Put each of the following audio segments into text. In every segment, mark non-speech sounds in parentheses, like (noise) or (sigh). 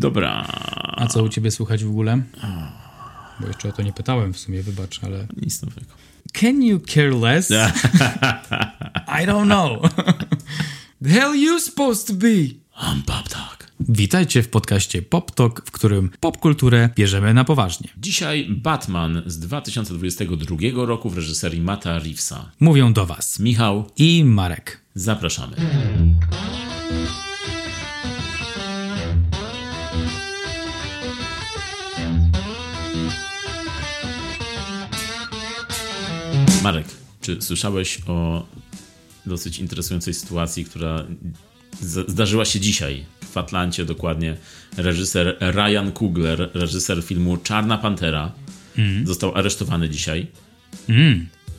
Dobra. A co u ciebie słychać w ogóle? Bo jeszcze o to nie pytałem w sumie, wybacz, ale... Nic nowego. Can you care less? (laughs) I don't know. The hell you supposed to be? I'm Pop Talk. Witajcie w podcaście Pop Talk, w którym popkulturę bierzemy na poważnie. Dzisiaj Batman z 2022 roku w reżyserii Mata Reevesa. Mówią do was Michał, i Marek. zapraszamy. Marek, czy słyszałeś o dosyć interesującej sytuacji, która zdarzyła się dzisiaj w Atlancie dokładnie? Reżyser Ryan Coogler, reżyser filmu Czarna Pantera, został aresztowany dzisiaj.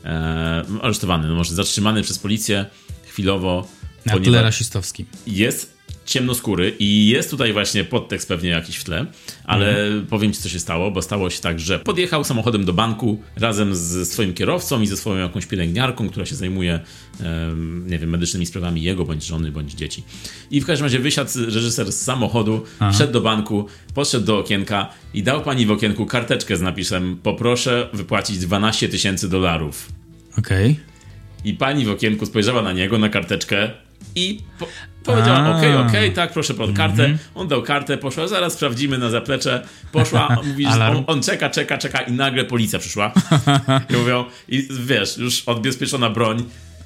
E, aresztowany, no może zatrzymany przez policję chwilowo, Na tle rasistowskim. jest ciemnoskóry i jest tutaj właśnie podtekst pewnie jakiś w tle, ale powiem ci co się stało, bo stało się tak, że podjechał samochodem do banku razem ze swoim kierowcą i ze swoją jakąś pielęgniarką, która się zajmuje nie wiem, medycznymi sprawami jego, bądź żony, bądź dzieci. I w każdym razie wysiadł reżyser z samochodu, wszedł do banku, podszedł do okienka i dał pani w okienku karteczkę z napisem poproszę wypłacić 12 tysięcy dolarów. Okej. I pani w okienku spojrzała na niego, na karteczkę i po powiedziała, okej, okej, tak, proszę pod kartę. On dał kartę, poszła, zaraz sprawdzimy na zaplecze. Poszła, (laughs) mówi, że on, on czeka, czeka, czeka i nagle policja przyszła. (laughs) I mówią, i wiesz, już odbezpieczona broń.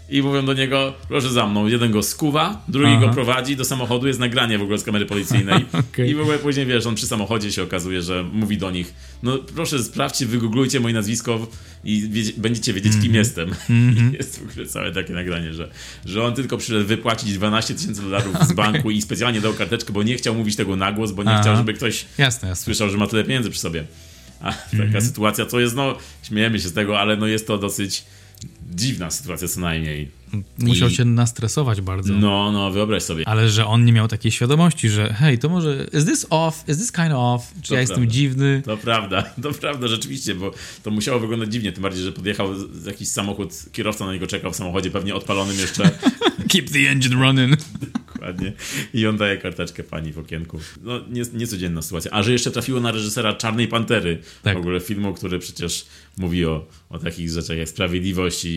I mówią do niego, proszę za mną. Jeden go skuwa, drugi Aha. go prowadzi do samochodu, jest nagranie w ogóle z kamery policyjnej. (laughs) Okej. I w ogóle później, wiesz, on przy samochodzie się okazuje, że mówi do nich, no proszę sprawdźcie, wygooglujcie moje nazwisko i wiedzie, będziecie wiedzieć, kim jestem. (laughs) I jest w ogóle całe takie nagranie, że, że on tylko przyszedł wypłacić 12 tysięcy dolarów z (laughs) banku i specjalnie dał karteczkę, bo nie chciał mówić tego na głos, bo nie Aha. chciał, żeby ktoś Jasne, jasne. słyszał, że ma tyle pieniędzy przy sobie. A taka sytuacja, co jest, no, śmiejemy się z tego, ale no jest to dosyć dziwna sytuacja co najmniej. Musiał I- się nastresować bardzo. No, no, wyobraź sobie. Ale że on nie miał takiej świadomości, że hej, to może is this off, is this kind of off, czy To ja jestem prawda. dziwny. To prawda, (laughs) to prawda, rzeczywiście, bo to musiało wyglądać dziwnie, tym bardziej, że podjechał jakiś samochód, kierowca na niego czekał w samochodzie, pewnie odpalonym jeszcze, (laughs) Keep the engine running. (laughs) dokładnie, i on daje karteczkę pani w okienku. No, nie, niecodzienna sytuacja. A że jeszcze trafiło na reżysera Czarnej Pantery, Tak. w ogóle filmu, który przecież mówi o, o takich rzeczach jak sprawiedliwość i,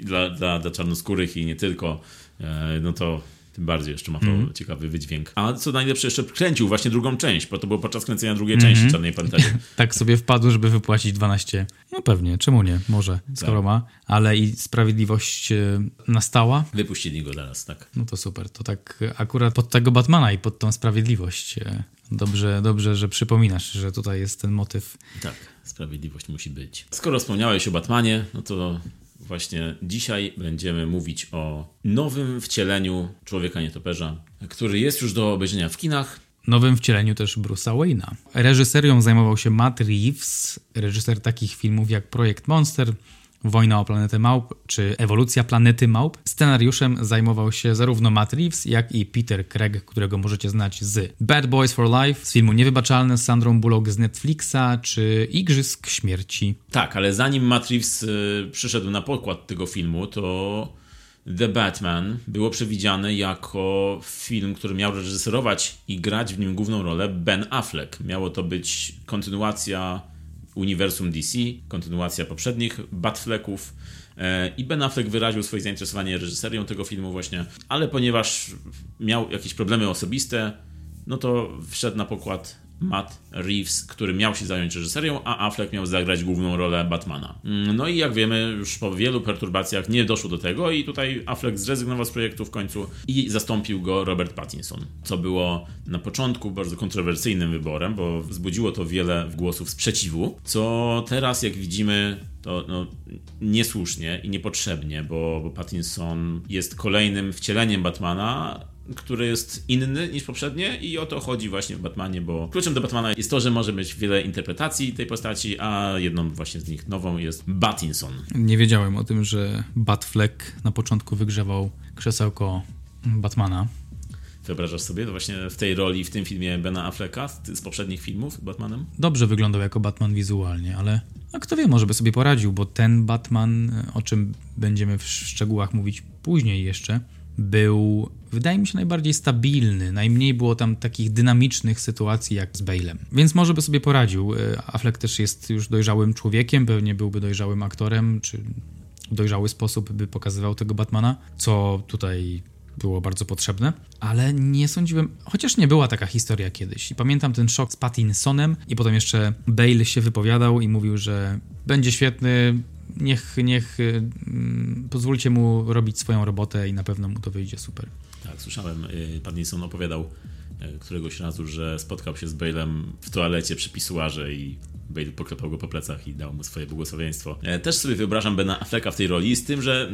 i dla, dla, dla czarnoskórych i nie tylko, e, no to tym bardziej jeszcze ma to Mhm. ciekawy wydźwięk. A co najlepsze, jeszcze kręcił właśnie drugą część, bo to było podczas kręcenia drugiej Mhm. części Czarnej Pantery. (laughs) Tak sobie wpadł, żeby wypłacić 12. No pewnie, czemu nie? Może, skoro Tak. ma. Ale i sprawiedliwość e, nastała? Wypuścili go teraz, tak. No to super. To tak akurat pod tego Batmana i pod tą sprawiedliwość. e, Dobrze, dobrze, że przypominasz, że tutaj jest ten motyw. Tak, sprawiedliwość musi być. Skoro wspomniałeś o Batmanie, no to właśnie dzisiaj będziemy mówić o nowym wcieleniu Człowieka Nietoperza, który jest już do obejrzenia w kinach. Nowym wcieleniu też Bruce'a Wayne'a. Reżyserią zajmował się Matt Reeves, reżyser takich filmów jak Projekt Monster, Wojna o planetę małp czy Ewolucja planety małp. Scenariuszem zajmował się zarówno Matt Reeves, jak i Peter Craig, którego możecie znać z Bad Boys for Life, z filmu Niewybaczalne z Sandrą Bullock z Netflixa, czy Igrzysk Śmierci. Tak, ale zanim Matt Reeves y, przyszedł na pokład tego filmu, to The Batman było przewidziane jako film, który miał reżyserować i grać w nim główną rolę Ben Affleck. Miało to być kontynuacja uniwersum DC, kontynuacja poprzednich Batflecków. E, I Ben Affleck wyraził swoje zainteresowanie reżyserią tego filmu właśnie, ale ponieważ miał jakieś problemy osobiste, no to wszedł na pokład Matt Reeves, który miał się zająć reżyserią, a Affleck miał zagrać główną rolę Batmana. Mm, No i jak wiemy, już po wielu perturbacjach nie doszło do tego i tutaj Affleck zrezygnował z projektu w końcu i zastąpił go Robert Pattinson, co było na początku bardzo kontrowersyjnym wyborem, bo wzbudziło to wiele głosów sprzeciwu, co teraz jak widzimy to no, niesłusznie i niepotrzebnie, bo, bo Pattinson jest kolejnym wcieleniem Batmana, który jest inny niż poprzednie i o to chodzi właśnie w Batmanie, bo kluczem do Batmana jest to, że może być wiele interpretacji tej postaci, a jedną właśnie z nich nową jest Battinson. Nie wiedziałem o tym, że Batfleck na początku wygrzewał krzesełko Batmana. Wyobrażasz sobie to właśnie w tej roli, w tym filmie Bena Afflecka z, z poprzednich filmów z Batmanem? dobrze wyglądał jako Batman wizualnie, ale a kto wie, może by sobie poradził, bo ten Batman, o czym będziemy w szczegółach mówić później jeszcze, był, wydaje mi się, najbardziej stabilny. Najmniej było tam takich dynamicznych sytuacji jak z Bale'em. Więc może by sobie poradził. E, Affleck też jest już dojrzałym człowiekiem, pewnie byłby dojrzałym aktorem, czy w dojrzały sposób by pokazywał tego Batmana, co tutaj było bardzo potrzebne, ale nie sądziłem, chociaż nie była taka historia kiedyś. I pamiętam ten szok z Pattinsonem i potem jeszcze Bale się wypowiadał i mówił, że będzie świetny, niech, niech mm, pozwólcie mu robić swoją robotę i na pewno mu to wyjdzie super. Tak, słyszałem, y, Pattinson opowiadał y, któregoś razu, że spotkał się z Bale'em w toalecie przy pisuarze i Bale poklepał go po plecach i dał mu swoje błogosławieństwo. E, też sobie wyobrażam Bena Afflecka w tej roli, z tym, że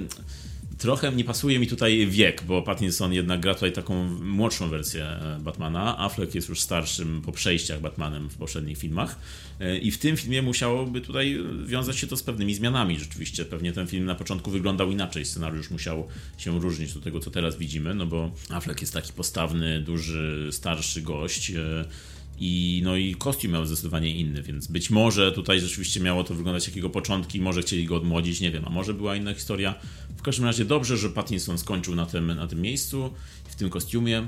trochę nie pasuje mi tutaj wiek, bo Pattinson jednak gra tutaj taką młodszą wersję e, Batmana. Affleck jest już starszym po przejściach Batmanem w poprzednich filmach. E, I w tym filmie musiałoby tutaj wiązać się to z pewnymi zmianami. Rzeczywiście, pewnie ten film na początku wyglądał inaczej. Scenariusz musiał się różnić do tego, co teraz widzimy, no bo Affleck jest taki postawny, duży, starszy gość i, no i kostium miał zdecydowanie inny, więc być może tutaj rzeczywiście miało to wyglądać jakiego początki, może chcieli go odmłodzić, nie wiem, a może była inna historia. W każdym razie dobrze, że Pattinson skończył na tym, na tym miejscu, w tym kostiumie.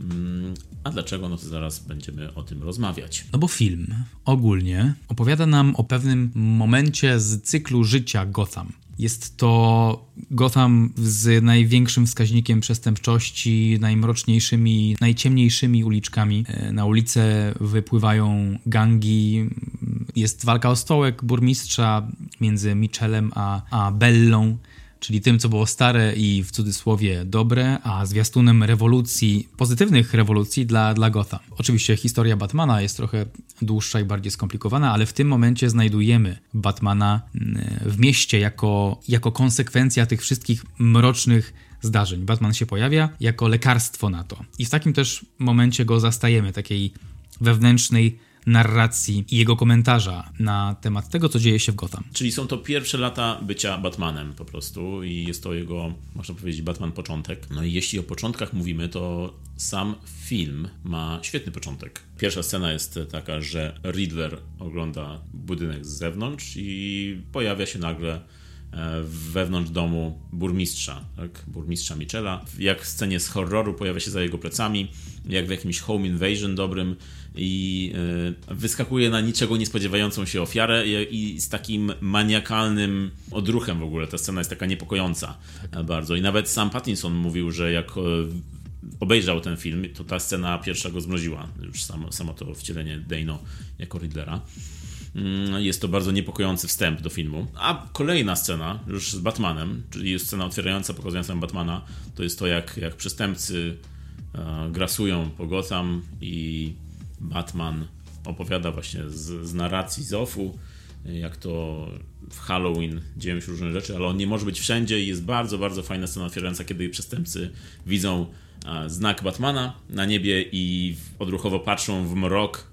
Mm, a dlaczego? No to zaraz będziemy o tym rozmawiać. No bo film ogólnie opowiada nam o pewnym momencie z cyklu życia Gotham. Jest to Gotham z największym wskaźnikiem przestępczości, najmroczniejszymi, najciemniejszymi uliczkami. E, na ulicę wypływają gangi, jest walka o stołek burmistrza między Michelem a, a Bellą czyli tym, co było stare i w cudzysłowie dobre, a zwiastunem rewolucji, pozytywnych rewolucji dla, dla Gotham. Oczywiście historia Batmana jest trochę dłuższa i bardziej skomplikowana, ale w tym momencie znajdujemy Batmana mm, w mieście jako, jako konsekwencja tych wszystkich mrocznych zdarzeń. Batman się pojawia jako lekarstwo na to. I w takim też momencie go zastajemy, takiej wewnętrznej narracji i jego komentarza na temat tego, co dzieje się w Gotham. Czyli są to pierwsze lata bycia Batmanem po prostu i jest to jego, można powiedzieć, Batman początek. No i jeśli o początkach mówimy, to sam film ma świetny początek. Pierwsza scena jest taka, że Riddler ogląda budynek z zewnątrz i pojawia się nagle e, wewnątrz domu burmistrza, tak? burmistrza Michela. Jak w scenie z horroru pojawia się za jego plecami, jak w jakimś home invasion dobrym i e, wyskakuje na niczego niespodziewającą się ofiarę i, z takim maniakalnym odruchem w ogóle. Ta scena jest taka niepokojąca tak. bardzo. I nawet sam Pattinson mówił, że jak e, obejrzał ten film, to ta scena pierwsza go zmroziła. Już samo, samo to wcielenie Dano jako Riddlera. Mm, jest to bardzo niepokojący wstęp do filmu. A kolejna scena, już z Batmanem, czyli scena otwierająca, pokazująca Batmana, to jest to, jak, jak przestępcy e, grasują po Gotham i Batman opowiada właśnie z, z narracji Zofu, jak to w Halloween dzieją się różne rzeczy, ale on nie może być wszędzie i jest bardzo, bardzo fajna scena otwierająca, kiedy przestępcy widzą znak Batmana na niebie i odruchowo patrzą w mrok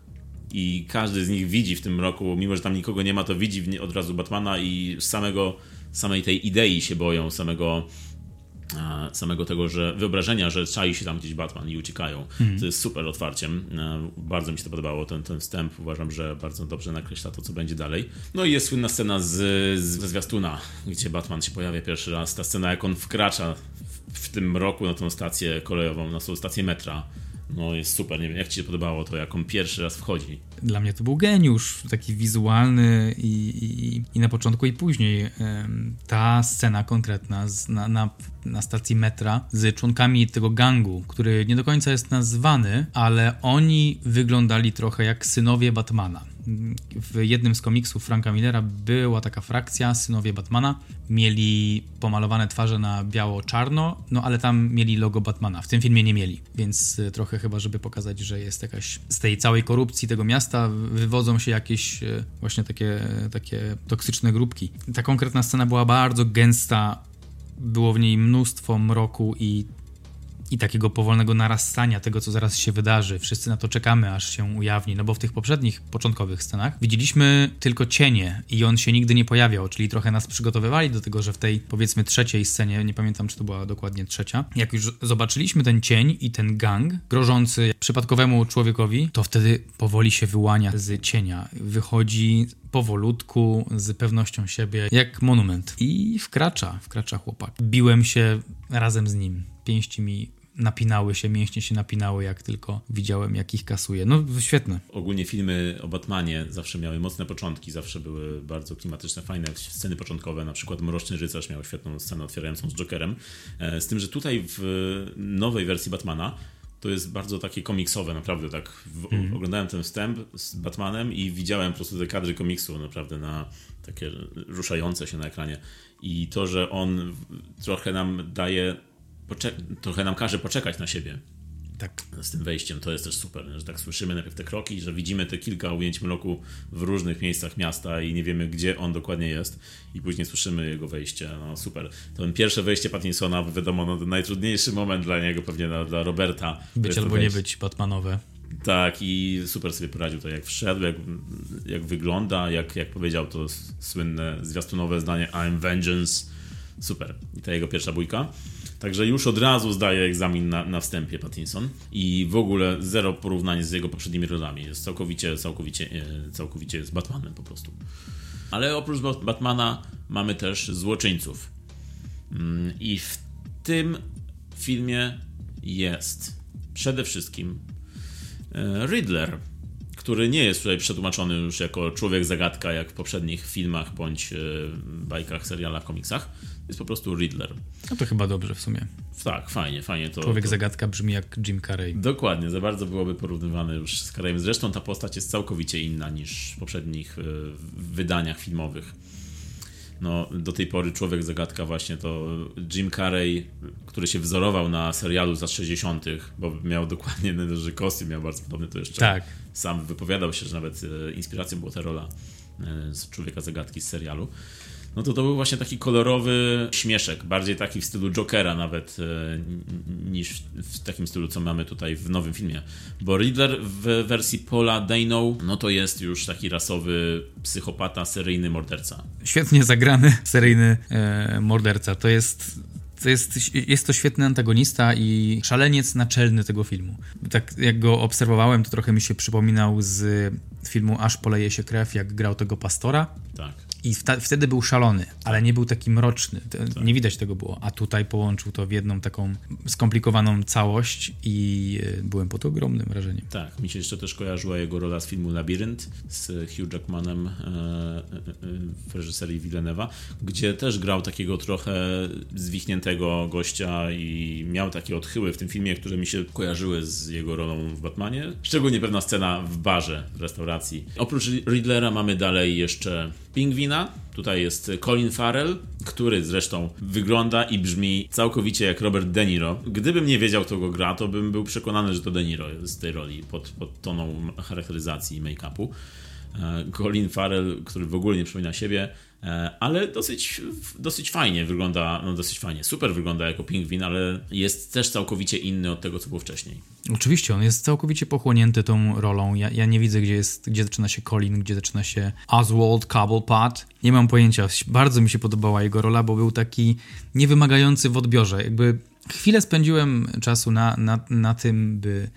i każdy z nich widzi w tym mroku, mimo że tam nikogo nie ma, to widzi od razu Batmana i samego, samej tej idei się boją, samego samego tego, że wyobrażenia, że czai się tam gdzieś Batman i uciekają. Mm. To jest super otwarciem. Bardzo mi się to podobało, ten, ten wstęp. Uważam, że bardzo dobrze nakreśla to, co będzie dalej. No i jest słynna scena z, z zwiastuna, gdzie Batman się pojawia pierwszy raz. Ta scena, jak on wkracza w, w tym roku na tą stację kolejową, na tą stację metra no jest super, nie wiem jak ci się podobało to, jak on pierwszy raz wchodzi. Dla mnie to był geniusz, taki wizualny i, i, i na początku i później. Ta scena konkretna z, na, na, na stacji metra z członkami tego gangu, który nie do końca jest nazwany, ale oni wyglądali trochę jak synowie Batmana w jednym z komiksów Franka Millera była taka frakcja, synowie Batmana. Mieli pomalowane twarze na biało-czarno, no ale tam mieli logo Batmana. W tym filmie nie mieli, więc e, trochę chyba, żeby pokazać, że jest jakaś z tej całej korupcji tego miasta wywodzą się jakieś e, właśnie takie, takie toksyczne grupki. Ta konkretna scena była bardzo gęsta, było w niej mnóstwo mroku i i takiego powolnego narastania tego, co zaraz się wydarzy. Wszyscy na to czekamy, aż się ujawni, no bo w tych poprzednich, początkowych scenach widzieliśmy tylko cienie i on się nigdy nie pojawiał, czyli trochę nas przygotowywali do tego, że w tej powiedzmy trzeciej scenie, nie pamiętam, czy to była dokładnie trzecia, jak już zobaczyliśmy ten cień i ten gang grożący przypadkowemu człowiekowi, to wtedy powoli się wyłania z cienia. Wychodzi powolutku, z pewnością siebie, jak monument. I wkracza, wkracza chłopak. Biłem się razem z nim. Pięści mi napinały się, mięśnie się napinały, jak tylko widziałem, jak ich kasuje. No, świetne. Ogólnie filmy o Batmanie zawsze miały mocne początki, zawsze były bardzo klimatyczne, fajne sceny początkowe, na przykład Mroczny Rycerz miał świetną scenę otwierającą z Jokerem, e, z tym, że tutaj w nowej wersji Batmana to jest bardzo takie komiksowe, naprawdę tak. W, mm. Oglądałem ten wstęp z Batmanem i widziałem po prostu te kadry komiksu naprawdę na takie ruszające się na ekranie. I to, że on trochę nam daje, trochę nam każe poczekać na siebie tak. z tym wejściem. To jest też super, że tak słyszymy najpierw te kroki, że widzimy te kilka ujęć mroku w różnych miejscach miasta i nie wiemy, gdzie on dokładnie jest i później słyszymy jego wejście. No super. To pierwsze wejście Pattinsona, wiadomo, no, najtrudniejszy moment dla niego, pewnie dla, dla Roberta. Być albo nie być Batmanowe. Tak, i super sobie poradził to, jak wszedł, jak, jak wygląda, jak, jak powiedział to słynne zwiastunowe zdanie I'm vengeance. Super. I ta jego pierwsza bójka. Także już od razu zdaje egzamin na, na wstępie Pattinson i w ogóle zero porównań z jego poprzednimi rolami. Jest całkowicie, całkowicie, e, całkowicie z Batmanem po prostu. Ale oprócz Batmana mamy też złoczyńców. Mm, I w tym filmie jest przede wszystkim e, Riddler, który nie jest tutaj przetłumaczony już jako człowiek zagadka, jak w poprzednich filmach bądź e, bajkach, serialach, komiksach. Jest po prostu Riddler. No to chyba dobrze w sumie. Tak, fajnie, fajnie to. Człowiek to... zagadka brzmi jak Jim Carrey. Dokładnie, za bardzo byłoby porównywany już z Carreyem. Zresztą ta postać jest całkowicie inna niż w poprzednich e, wydaniach filmowych no, do tej pory Człowiek Zagadka właśnie to Jim Carrey, który się wzorował na serialu z lat 60., bo miał dokładnie, (laughs) że kostium miał bardzo podobny, to jeszcze tak. sam wypowiadał się, że nawet e, inspiracją była ta rola e, z Człowieka Zagadki z serialu no to to był właśnie taki kolorowy śmieszek, bardziej taki w stylu Jokera nawet e, niż w takim stylu, co mamy tutaj w nowym filmie. Bo Riddler w wersji Paula Dano, no to jest już taki rasowy psychopata, seryjny morderca. Świetnie zagrany seryjny e, morderca. To jest to jest, jest to świetny antagonista i szaleniec naczelny tego filmu. Tak jak go obserwowałem, to trochę mi się przypominał z filmu Aż poleje się krew, jak grał tego pastora. Tak. I wtedy był szalony, ale nie był taki mroczny. Tak. Nie widać tego było. A tutaj połączył to w jedną taką skomplikowaną całość i e, byłem pod ogromnym wrażeniem. Tak, mi się jeszcze też kojarzyła jego rola z filmu Labirynt z Hugh Jackmanem e, e, w reżyserii Villeneuve'a, gdzie też grał takiego trochę zwichniętego gościa i miał takie odchyły w tym filmie, które mi się kojarzyły z jego rolą w Batmanie. Szczególnie pewna scena w barze, w restauracji. Oprócz Riddlera mamy dalej jeszcze Tutaj jest Colin Farrell, który zresztą wygląda i brzmi całkowicie jak Robert De Niro. Gdybym nie wiedział, kto go gra, to bym był przekonany, że to De Niro z tej roli pod, pod toną charakteryzacji i make-upu. E, Colin Farrell, który w ogóle nie przypomina siebie, ale dosyć, dosyć fajnie wygląda, no dosyć fajnie, super wygląda jako pingwin, ale jest też całkowicie inny od tego, co było wcześniej. Oczywiście, on jest całkowicie pochłonięty tą rolą. Ja, ja nie widzę, gdzie, jest, gdzie zaczyna się Colin, gdzie zaczyna się Oswald Cobblepot. Nie mam pojęcia. Bardzo mi się podobała jego rola, bo był taki niewymagający w odbiorze. Jakby chwilę spędziłem czasu na, na, na tym, by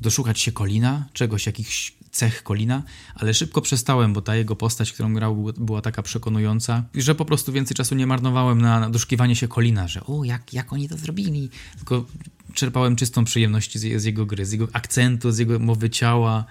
doszukać się Colina, czegoś, jakichś cech Kolina, ale szybko przestałem, bo ta jego postać, którą grał, była taka przekonująca, że po prostu więcej czasu nie marnowałem na doszukiwanie się Kolina, że o, jak, jak oni to zrobili, tylko czerpałem czystą przyjemność z, z jego gry, z jego akcentu, z jego mowy ciała,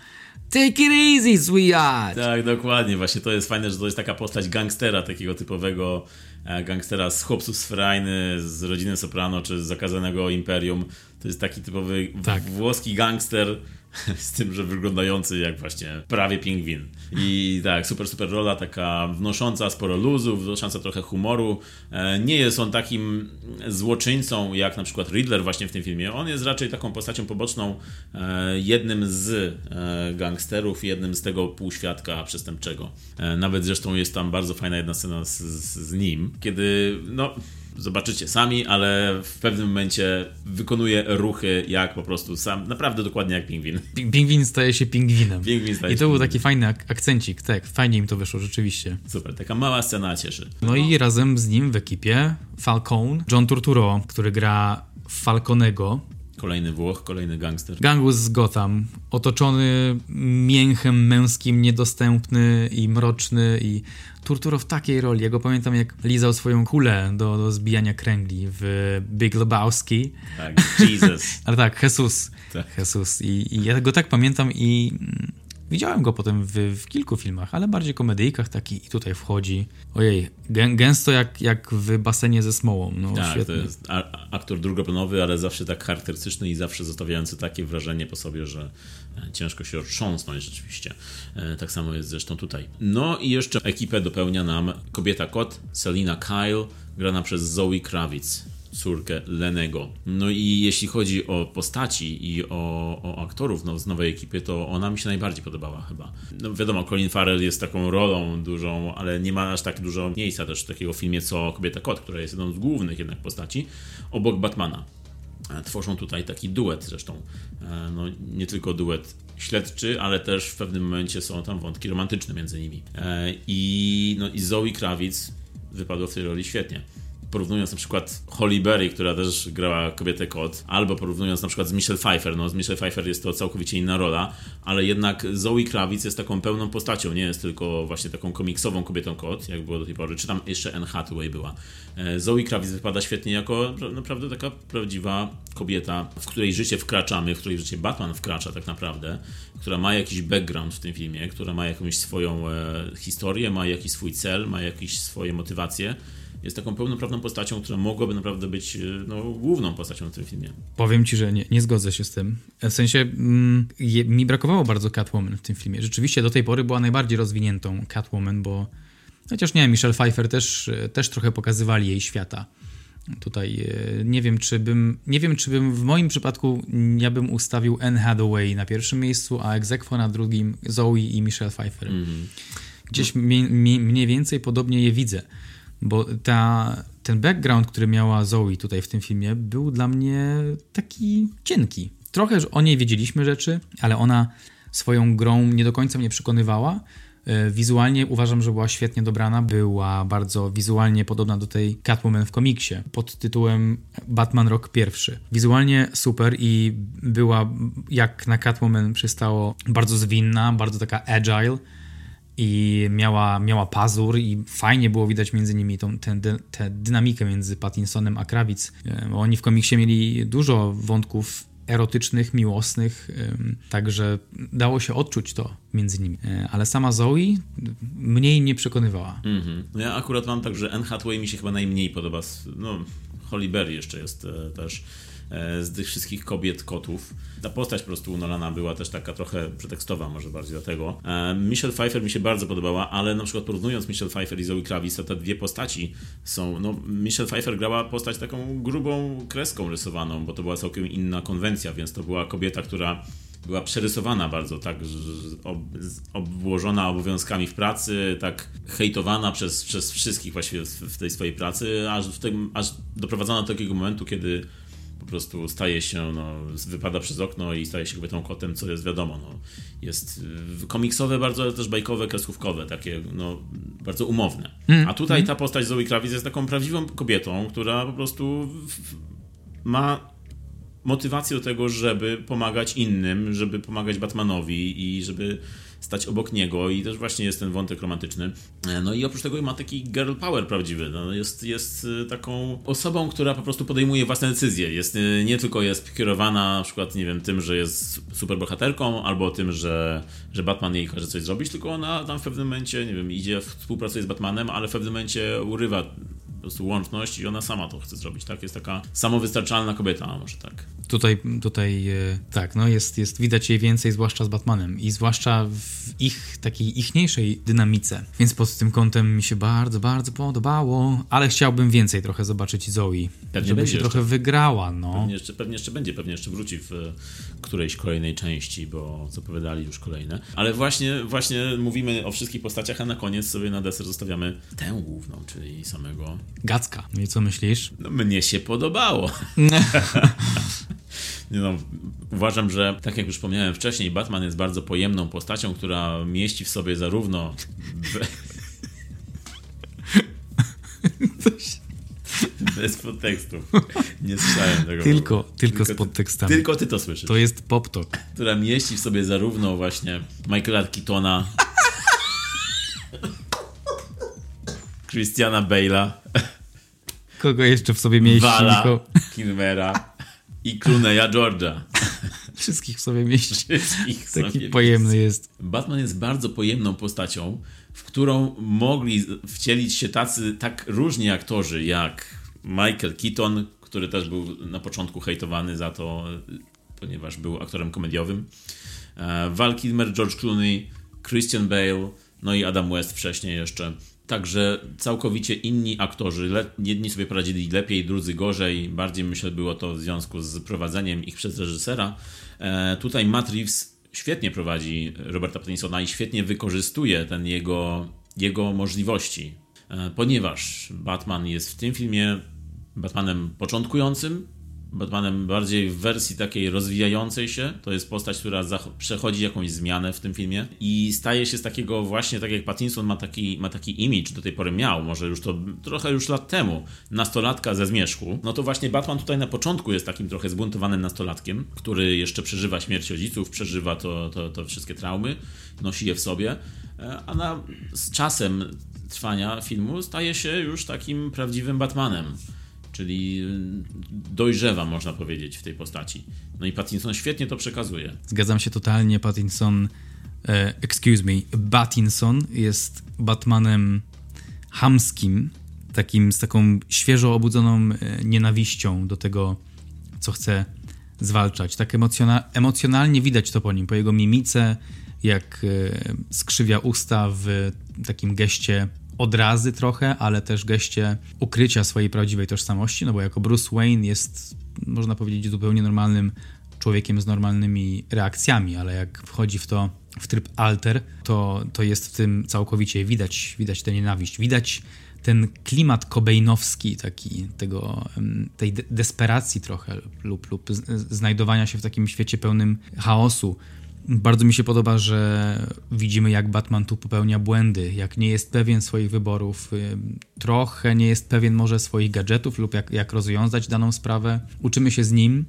Take it easy, sweetheart! Tak, dokładnie. Właśnie to jest fajne, że to jest taka postać gangstera, takiego typowego e, gangstera z chłopców z Frajny, z rodziny Soprano, czy z zakazanego Imperium. To jest taki typowy tak. włoski gangster, (laughs) z tym, że wyglądający jak właśnie prawie pingwin. I tak, super, super rola, taka wnosząca sporo luzu, wnosząca trochę humoru. E, nie jest on takim złoczyńcą jak na przykład Riddler właśnie w tym filmie. On jest raczej taką postacią poboczną, e, jednym z e, gangsterów, jednym z tego półświadka przestępczego. Nawet zresztą jest tam bardzo fajna jedna scena z, z nim, kiedy no zobaczycie sami, ale w pewnym momencie wykonuje ruchy jak po prostu sam, naprawdę dokładnie jak pingwin. Pingwin staje się pingwinem. Pingwin staje I to był taki fajny ak akcencik, tak, fajnie im to wyszło rzeczywiście. Super, taka mała scena cieszy. No i razem z nim w ekipie Falcone, John Turturro, który gra Falconego, Kolejny Włoch, kolejny gangster. Gangus z Gotham, otoczony mięchem męskim, niedostępny i mroczny i Turturro w takiej roli. Ja go pamiętam, jak lizał swoją kulę do, do zbijania kręgli w Big Lebowski. Tak, Jesus. (laughs) Ale tak, Jesus. Tak. Jesus. I, I ja go tak pamiętam i widziałem go potem w, w kilku filmach, ale bardziej komedyjkach taki i tutaj wchodzi. Ojej, gę, gęsto jak, jak w basenie ze smołą. No, Tak, świetny. to jest aktor drugoplanowy, ale zawsze tak charakterystyczny i zawsze zostawiający takie wrażenie po sobie, że ciężko się otrząsnąć rzeczywiście. E, Tak samo jest zresztą tutaj. No i jeszcze ekipę dopełnia nam kobieta kot, Selina Kyle, grana przez Zoe Kravitz córkę Lenego. No i jeśli chodzi o postaci i o, o aktorów no, z nowej ekipy, to ona mi się najbardziej podobała chyba. No wiadomo, Colin Farrell jest taką rolą dużą, ale nie ma aż tak dużo miejsca też w takiego filmie co Kobieta Kot, która jest jedną z głównych jednak postaci, obok Batmana. E, Tworzą tutaj taki duet zresztą. E, No, nie tylko duet śledczy, ale też w pewnym momencie są tam wątki romantyczne między nimi. E, I, no, i Zoe Kravitz wypadła w tej roli świetnie porównując na przykład Holly Berry, która też grała kobietę kot, albo porównując na przykład z Michelle Pfeiffer, no z Michelle Pfeiffer jest to całkowicie inna rola, ale jednak Zoe Kravitz jest taką pełną postacią, nie jest tylko właśnie taką komiksową kobietą kot, jak było do tej pory, czy tam jeszcze Anne Hathaway była. E, Zoe Kravitz wypada świetnie jako pra- naprawdę taka prawdziwa kobieta, w której życie wkraczamy, w której życie Batman wkracza tak naprawdę, która ma jakiś background w tym filmie, która ma jakąś swoją e, historię, ma jakiś swój cel, ma jakieś swoje motywacje jest taką pełnoprawną postacią, która mogłaby naprawdę być e, no, główną postacią w tym filmie. Powiem ci, że nie, nie zgodzę się z tym. W sensie mm, je, mi brakowało bardzo Catwoman w tym filmie. Rzeczywiście do tej pory była najbardziej rozwiniętą Catwoman, bo chociaż nie, Michelle Pfeiffer też, e, też trochę pokazywali jej świata. Tutaj e, nie wiem, czy bym, nie wiem, czy bym w moim przypadku mm, ja bym ustawił Anne Hathaway na pierwszym miejscu, a Exequo na drugim Zoe i Michelle Pfeiffer. Gdzieś mi, mi, mniej więcej podobnie je widzę, bo ta, ten background, który miała Zoe tutaj w tym filmie, był dla mnie taki cienki. Trochę o niej wiedzieliśmy rzeczy, ale ona swoją grą nie do końca mnie przekonywała. E, Wizualnie uważam, że była świetnie dobrana. Była bardzo wizualnie podobna do tej Catwoman w komiksie pod tytułem Batman Rok pierwszy. Wizualnie super i była jak na Catwoman przystało bardzo zwinna, bardzo taka agile i miała, miała pazur i fajnie było widać między nimi tą, tę, tę dynamikę między Pattinsonem a Krawic. Em, Oni w komiksie mieli dużo wątków erotycznych, miłosnych, także dało się odczuć to między nimi. E, Ale sama Zoe mniej nie przekonywała. Mhm. No Ja akurat mam tak, że Anne Hathaway mi się chyba najmniej podoba. No, Holly Berry jeszcze jest e, też e, z tych wszystkich kobiet kotów. Ta postać po prostu Nolana była też taka trochę pretekstowa, może bardziej dlatego. E, Michelle Pfeiffer mi się bardzo podobała, ale na przykład porównując Michelle Pfeiffer i Zoe Kravitz, te dwie postaci są, no Michelle Pfeiffer grała postać taką grubą kreską rysowaną, bo to była całkiem inna konwencja, więc to była kobieta, która była przerysowana bardzo, tak, obłożona obowiązkami w pracy, tak hejtowana przez, przez wszystkich właściwie w, w tej swojej pracy, aż, w tym, aż doprowadzona do takiego momentu, kiedy po prostu staje się, no, wypada przez okno i staje się kobietą kotem, co jest wiadomo, no, jest y, komiksowe bardzo, też bajkowe, kreskówkowe, takie, no, bardzo umowne. A tutaj ta postać Zoe Kravitz jest taką prawdziwą kobietą, która po prostu ma motywację do tego, żeby pomagać innym, żeby pomagać Batmanowi i żeby stać obok niego i też właśnie jest ten wątek romantyczny. E, No i oprócz tego ma taki girl power prawdziwy. No jest, jest y, taką osobą, która po prostu podejmuje własne decyzje. Jest, y, nie tylko jest kierowana na przykład, nie wiem, tym, że jest superbohaterką albo tym, że, że Batman jej każe coś zrobić, tylko ona tam w pewnym momencie, nie wiem, idzie, współpracuje z Batmanem, ale w pewnym momencie urywa prostu łączność i ona sama to chce zrobić, tak? Jest taka samowystarczalna kobieta, może tak. Tutaj, tutaj e, tak, no jest, jest widać jej więcej, zwłaszcza z Batmanem i zwłaszcza w ich takiej ichniejszej dynamice. Więc pod tym kątem mi się bardzo, bardzo podobało, ale chciałbym więcej trochę zobaczyć Zoe, Pewnie żeby się jeszcze. trochę wygrała, no. Pewnie jeszcze, pewnie jeszcze będzie, pewnie jeszcze wróci w e, którejś kolejnej części, bo zapowiadali już kolejne. Ale właśnie, właśnie mówimy o wszystkich postaciach, a na koniec sobie na deser zostawiamy tę główną, czyli samego. Gacka. No i co myślisz? No, mnie się podobało. (laughs) No, uważam, że tak jak już wspomniałem wcześniej, Batman jest bardzo pojemną postacią, która mieści w sobie zarówno. Be... (laughs) Bez podtekstów. Nie słyszałem tego. Tylko, tylko, z podtekstami. Tylko ty to słyszysz. To jest pop-talk. Która mieści w sobie zarówno właśnie Michaela Keatona, (laughs) Christiana Bale'a, Kogo jeszcze w sobie mieści? Michał? Kilmera i Clooney'a George'a. Wszystkich w sobie mieści. Wszystkich Taki sobie pojemny jest. Batman jest bardzo pojemną postacią, w którą mogli wcielić się tacy tak różni aktorzy jak Michael Keaton, który też był na początku hejtowany za to, ponieważ był aktorem komediowym. e, Val Kilmer, George Clooney, Christian Bale, no i Adam West wcześniej jeszcze. Także całkowicie inni aktorzy. Jedni sobie poradzili lepiej, drudzy gorzej. Bardziej myślę było to w związku z prowadzeniem ich przez reżysera. E, tutaj Matt Reeves świetnie prowadzi Roberta Pattinsona i świetnie wykorzystuje ten jego, jego możliwości. E, ponieważ Batman jest w tym filmie Batmanem początkującym, Batmanem bardziej w wersji takiej rozwijającej się. To jest postać, która przechodzi jakąś zmianę w tym filmie i staje się z takiego właśnie, tak jak Pattinson ma taki, ma taki image, do tej pory miał, może już to trochę już lat temu, nastolatka ze zmierzchu. No to właśnie Batman tutaj na początku jest takim trochę zbuntowanym nastolatkiem, który jeszcze przeżywa śmierć rodziców, przeżywa to, to, to wszystkie traumy, nosi je w sobie, e, a na, z czasem trwania filmu staje się już takim prawdziwym Batmanem czyli dojrzewa, można powiedzieć, w tej postaci. No i Pattinson świetnie to przekazuje. Zgadzam się totalnie. Pattinson, e, excuse me, Battinson jest Batmanem hamskim, takim z taką świeżo obudzoną e, nienawiścią do tego, co chce zwalczać. Tak emocjona- emocjonalnie widać to po nim, po jego mimice, jak e, skrzywia usta w takim geście odrazy trochę, ale też geście ukrycia swojej prawdziwej tożsamości, no bo jako Bruce Wayne jest, można powiedzieć, zupełnie normalnym człowiekiem z normalnymi reakcjami, ale jak wchodzi w to w tryb alter, to, to jest w tym całkowicie widać, widać tę nienawiść, widać ten klimat kobejnowski, taki tego, tej de- desperacji trochę lub, lub znajdowania się w takim świecie pełnym chaosu. Bardzo mi się podoba, że widzimy, jak Batman tu popełnia błędy, jak nie jest pewien swoich wyborów, ym, trochę nie jest pewien może swoich gadżetów lub jak, jak rozwiązać daną sprawę. Uczymy się z nim.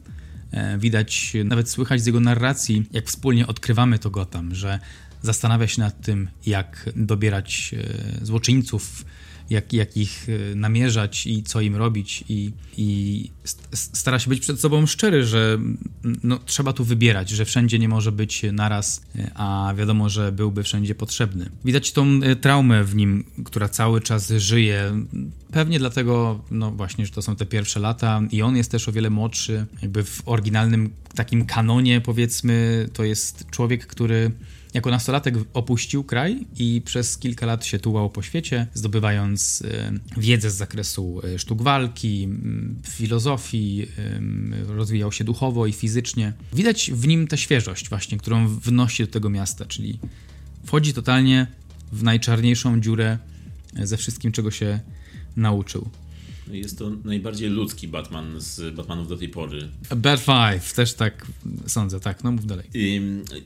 E, Widać, nawet słychać z jego narracji, jak wspólnie odkrywamy to Gotham, że zastanawia się nad tym, jak dobierać e, złoczyńców, jak, jak ich e, namierzać i co im robić i, i st- stara się być przed sobą szczery, że mm, no, trzeba tu wybierać, że wszędzie nie może być naraz, e, a wiadomo, że byłby wszędzie potrzebny. Widać tą e, traumę w nim, która cały czas żyje. Pewnie dlatego, no właśnie, że to są te pierwsze lata i on jest też o wiele młodszy. Jakby w oryginalnym takim kanonie, powiedzmy, to jest człowiek, który jako nastolatek opuścił kraj i przez kilka lat się tułał po świecie, zdobywając e, wiedzę z zakresu e, sztuk walki, filozofii, em, rozwijał się duchowo i fizycznie. Widać w nim tę świeżość właśnie, którą wnosi do tego miasta, czyli wchodzi totalnie w najczarniejszą dziurę e, ze wszystkim, czego się nauczył. Jest to najbardziej ludzki Batman z Batmanów do tej pory. Bad Five, też tak sądzę, tak, no mów dalej.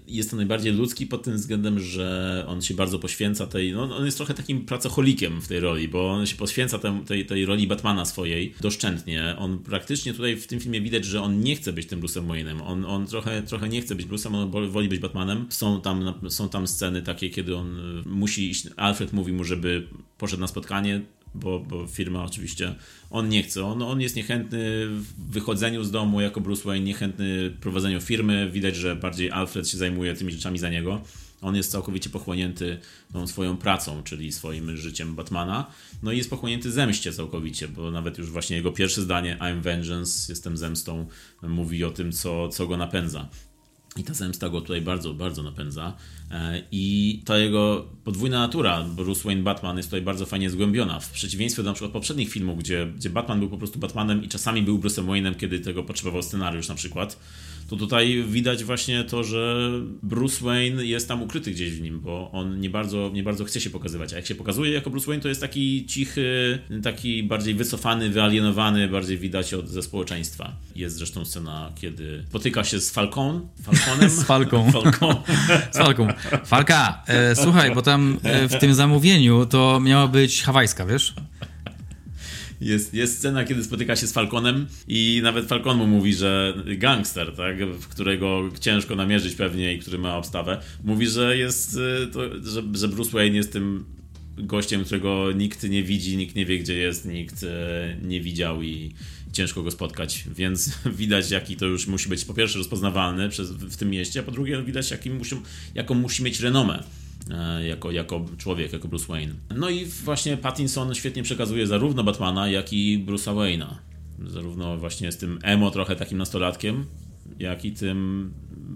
Jest to najbardziej ludzki pod tym względem, że on się bardzo poświęca tej. No, on jest trochę takim pracocholikiem w tej roli, bo on się poświęca tem, tej, tej roli Batmana swojej doszczętnie. On praktycznie tutaj w tym filmie widać, że on nie chce być tym Bruce'em Wayne'em. On, on trochę, trochę nie chce być Bruce'em, on woli- woli być Batmanem. Są tam, są tam sceny takie, kiedy on y, musi iść. Alfred mówi mu, żeby poszedł na spotkanie. Bo, bo firma oczywiście, on nie chce, on, on jest niechętny w wychodzeniu z domu jako Bruce Wayne, niechętny prowadzeniu firmy, widać, że bardziej Alfred się zajmuje tymi rzeczami za niego. On jest całkowicie pochłonięty tą swoją pracą, czyli swoim życiem Batmana. No i jest pochłonięty zemście całkowicie, bo nawet już właśnie jego pierwsze zdanie I'm vengeance, jestem zemstą, mówi o tym, co, co go napędza. I ta zemsta go tutaj bardzo, bardzo napędza. E, I ta jego podwójna natura, Bruce Wayne Batman, jest tutaj bardzo fajnie zgłębiona. W przeciwieństwie do na przykład poprzednich filmów, gdzie, gdzie Batman był po prostu Batmanem i czasami był Bruce'em Wayne'em, kiedy tego potrzebował scenariusz na przykład, to tutaj widać właśnie to, że Bruce Wayne jest tam ukryty gdzieś w nim, bo on nie bardzo, nie bardzo chce się pokazywać. A jak się pokazuje jako Bruce Wayne, to jest taki cichy, taki bardziej wycofany, wyalienowany, bardziej widać od, ze społeczeństwa. Jest zresztą scena, kiedy potyka się z Falcon, Falconem. (laughs) Z Falką. Falcon. (laughs) (laughs) Z Falką. Falka, e, słuchaj, bo tam e, w tym zamówieniu to miała być hawajska, wiesz? Jest, jest scena, kiedy spotyka się z Falconem i nawet Falcon mu mówi, że gangster, tak, którego ciężko namierzyć pewnie i który ma obstawę, mówi, że jest, y, to, że, że Bruce Wayne jest tym gościem, którego nikt nie widzi, nikt nie wie, gdzie jest, nikt e, nie widział i ciężko go spotkać, więc (laughs) widać, jaki to już musi być po pierwsze rozpoznawalny przez, w tym mieście, a po drugie widać, jaki musi, jaką musi mieć renomę jako, jako człowiek, jako Bruce Wayne. No i właśnie Pattinson świetnie przekazuje zarówno Batmana, jak i Bruce'a Wayne'a. Zarówno właśnie z tym emo trochę takim nastolatkiem, jak i tym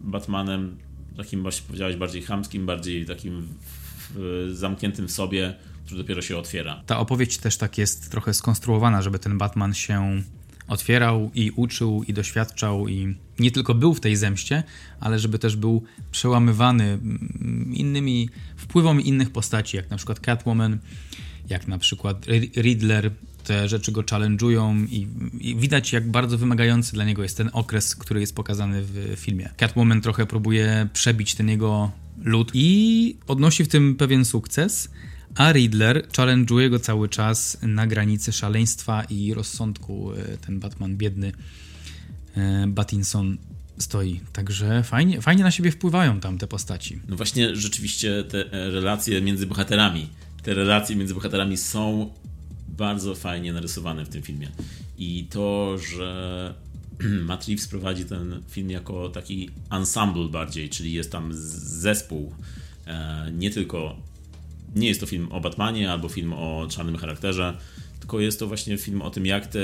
Batmanem takim właśnie powiedziałeś bardziej chamskim, bardziej takim zamkniętym w sobie, który dopiero się otwiera. Ta opowieść też tak jest trochę skonstruowana, żeby ten Batman się otwierał i uczył i doświadczał i nie tylko był w tej zemście, ale żeby też był przełamywany mm, innymi wpływom innych postaci, jak na przykład Catwoman, jak na przykład Riddler. Te rzeczy go challenge'ują i, i widać, jak bardzo wymagający dla niego jest ten okres, który jest pokazany w filmie. Catwoman trochę próbuje przebić ten jego lud i odnosi w tym pewien sukces, a Riddler challenge'uje go cały czas na granicy szaleństwa i rozsądku. E, ten Batman biedny e, Batinson stoi. Także fajnie, fajnie na siebie wpływają tam te postaci. No właśnie, rzeczywiście te e, relacje między bohaterami, te relacje między bohaterami są bardzo fajnie narysowane w tym filmie. I to, że (clears throat) Matt Reeves prowadzi ten film jako taki ensemble bardziej, czyli jest tam zespół, nie tylko nie jest to film o Batmanie albo film o czarnym charakterze, tylko jest to właśnie film o tym, jak te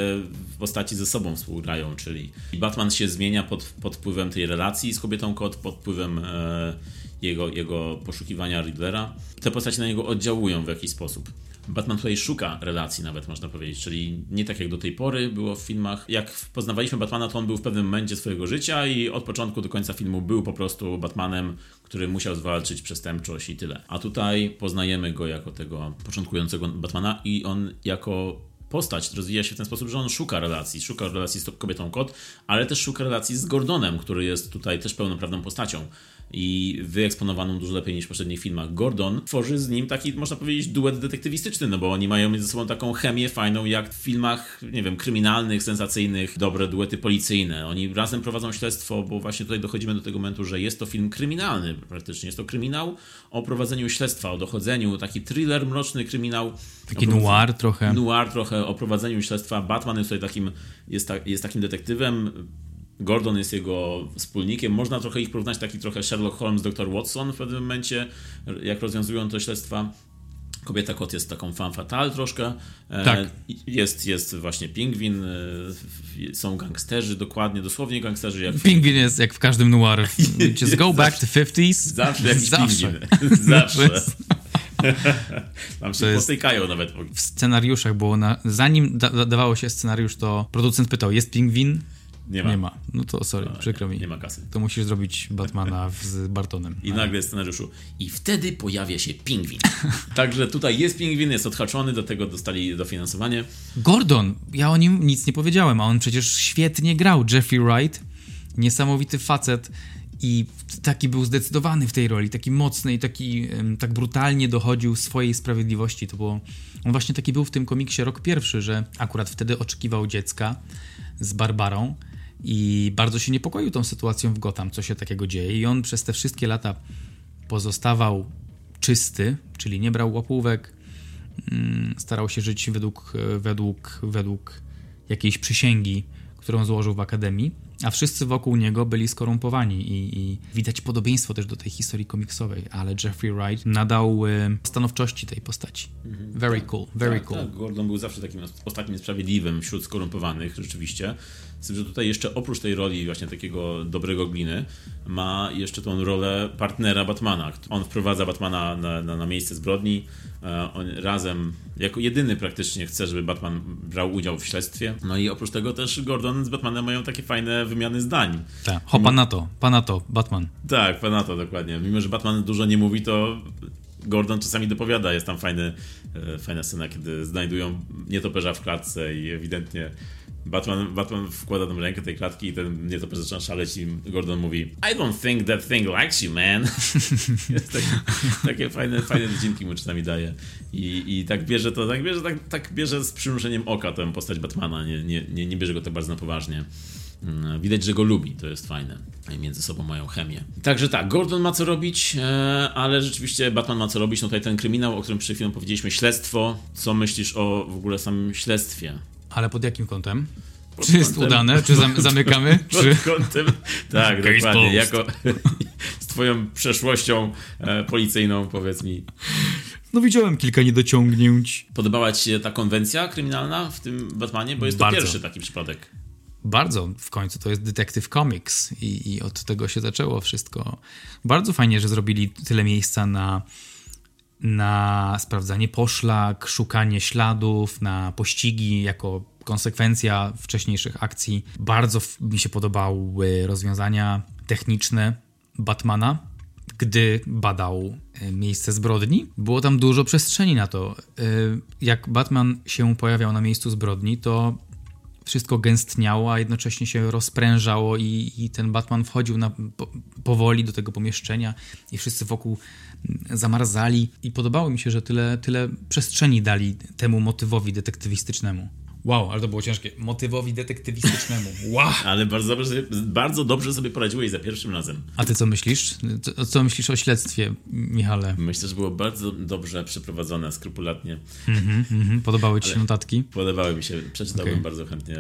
postaci ze sobą współgrają, czyli Batman się zmienia pod, pod wpływem tej relacji z kobietą kot, pod wpływem e, jego, jego poszukiwania Riddlera. Te postaci na niego oddziałują w jakiś sposób. Batman tutaj szuka relacji nawet, można powiedzieć, czyli nie tak jak do tej pory było w filmach. Jak poznawaliśmy Batmana, to on był w pewnym momencie swojego życia i od początku do końca filmu był po prostu Batmanem, który musiał zwalczyć przestępczość i tyle. A tutaj poznajemy go jako tego początkującego Batmana i on jako postać rozwija się w ten sposób, że on szuka relacji. Szuka relacji z kobietą kot, ale też szuka relacji z Gordonem, który jest tutaj też pełnoprawną postacią i wyeksponowaną dużo lepiej niż w poprzednich filmach. Gordon tworzy z nim taki, można powiedzieć, duet detektywistyczny, no bo oni mają między sobą taką chemię fajną, jak w filmach, nie wiem, kryminalnych, sensacyjnych, dobre duety policyjne. Oni razem prowadzą śledztwo, bo właśnie tutaj dochodzimy do tego momentu, że jest to film kryminalny praktycznie. Jest to kryminał o prowadzeniu śledztwa, o dochodzeniu, taki thriller, mroczny kryminał. Taki noir trochę. Noir trochę o prowadzeniu śledztwa. Batman jest tutaj takim, jest, ta, jest takim detektywem, Gordon jest jego wspólnikiem. Można trochę ich porównać, taki trochę Sherlock Holmes, dr Watson w pewnym momencie, jak rozwiązują te śledztwa. Kobieta kot jest taką fan fatale troszkę. E, tak. Jest, jest właśnie pingwin, e, są gangsterzy, dokładnie, dosłownie gangsterzy. Jak pingwin jest jak w każdym noir. (laughs) Just go back to 50s. Zawsze jakiś Zawsze. pingwin. (laughs) Zawsze. (laughs) Tam się potykają nawet. W scenariuszach było, na, zanim da, dawało się scenariusz, to producent pytał, jest pingwin? Nie ma. Nie ma. No to sorry, no, przykro mi. Nie ma kasy. To musisz zrobić Batmana z Bartonem. I nagle jest scenariuszu. I wtedy pojawia się pingwin. (laughs) Także tutaj jest pingwin, jest odhaczony, do tego dostali dofinansowanie. Gordon, ja o nim nic nie powiedziałem, a on przecież świetnie grał. Jeffrey Wright, niesamowity facet i taki był zdecydowany w tej roli, taki mocny i taki tak brutalnie dochodził swojej sprawiedliwości. To było, on właśnie taki był w tym komiksie rok pierwszy, że akurat wtedy oczekiwał dziecka z Barbarą i bardzo się niepokoił tą sytuacją w Gotham, co się takiego dzieje. I on przez te wszystkie lata pozostawał czysty, czyli nie brał łapówek, mm, starał się żyć według, według, według jakiejś przysięgi, którą złożył w akademii, a wszyscy wokół niego byli skorumpowani i, i widać podobieństwo też do tej historii komiksowej, ale Jeffrey Wright nadał y, stanowczości tej postaci. Mhm. Very cool, very tak, cool. Tak, Gordon był zawsze takim ostatnim sprawiedliwym wśród skorumpowanych, rzeczywiście. Z tym, że tutaj jeszcze oprócz tej roli właśnie takiego dobrego gliny, ma jeszcze tą rolę partnera Batmana. On wprowadza Batmana na, na, na miejsce zbrodni. E, on razem, jako jedyny praktycznie chce, żeby Batman brał udział w śledztwie. No i oprócz tego też Gordon z Batmanem mają takie fajne wymiany zdań. Tak, hopa na to, pana to, Batman. Tak, pana to dokładnie. Mimo, że Batman dużo nie mówi, to Gordon czasami dopowiada. Jest tam fajny, e, fajna scena, kiedy znajdują nietoperza w klatce i ewidentnie Batman, Batman wkłada tam rękę tej klatki i ten nietoperz zaczyna szaleć i Gordon mówi I don't think that thing likes you, man. (laughs) Taki, takie fajne, fajne mu czasami daje. I, I tak bierze to, tak bierze, tak, tak bierze z przymrużeniem oka tę postać Batmana, nie, nie, nie, nie bierze go tak bardzo na poważnie. Mm, Widać, że go lubi, to jest fajne. I między sobą mają chemię. Także tak, Gordon ma co robić, e, ale rzeczywiście Batman ma co robić. No tutaj ten kryminał, o którym przed chwilą powiedzieliśmy, śledztwo. Co myślisz o w ogóle samym śledztwie? Ale pod jakim kątem? Pod czy jest kątem- udane? Czy zam- (laughs) zamykamy? Pod czy... kątem, tak, dokładnie. Jako (laughs) z twoją przeszłością e, policyjną, powiedz mi. No widziałem kilka niedociągnięć. Podobała ci się ta konwencja kryminalna w tym Batmanie? Bo jest to Bardzo. pierwszy taki przypadek. Bardzo w końcu to jest Detective Comics i, i od tego się zaczęło wszystko. Bardzo fajnie, że zrobili tyle miejsca na, na sprawdzanie poszlak, szukanie śladów, na pościgi jako konsekwencja wcześniejszych akcji. Bardzo mi się podobały rozwiązania techniczne Batmana, gdy badał e, miejsce zbrodni. Było tam dużo przestrzeni na to. E, Jak Batman się pojawiał na miejscu zbrodni, to wszystko gęstniało, a jednocześnie się rozprężało i, i ten Batman wchodził na, po, powoli do tego pomieszczenia i wszyscy wokół zamarzali i podobało mi się, że tyle, tyle przestrzeni dali temu motywowi detektywistycznemu. Wow, ale to było ciężkie. Motywowi detektywistycznemu. Wow! (laughs) Ale bardzo dobrze, sobie, bardzo dobrze sobie poradziłeś za pierwszym razem. A ty co myślisz? Co, co myślisz o śledztwie, Michale? Myślę, że było bardzo dobrze przeprowadzone, skrupulatnie. Mhm, podobały ci się notatki? Podobały mi się, przeczytałbym Okej. bardzo chętnie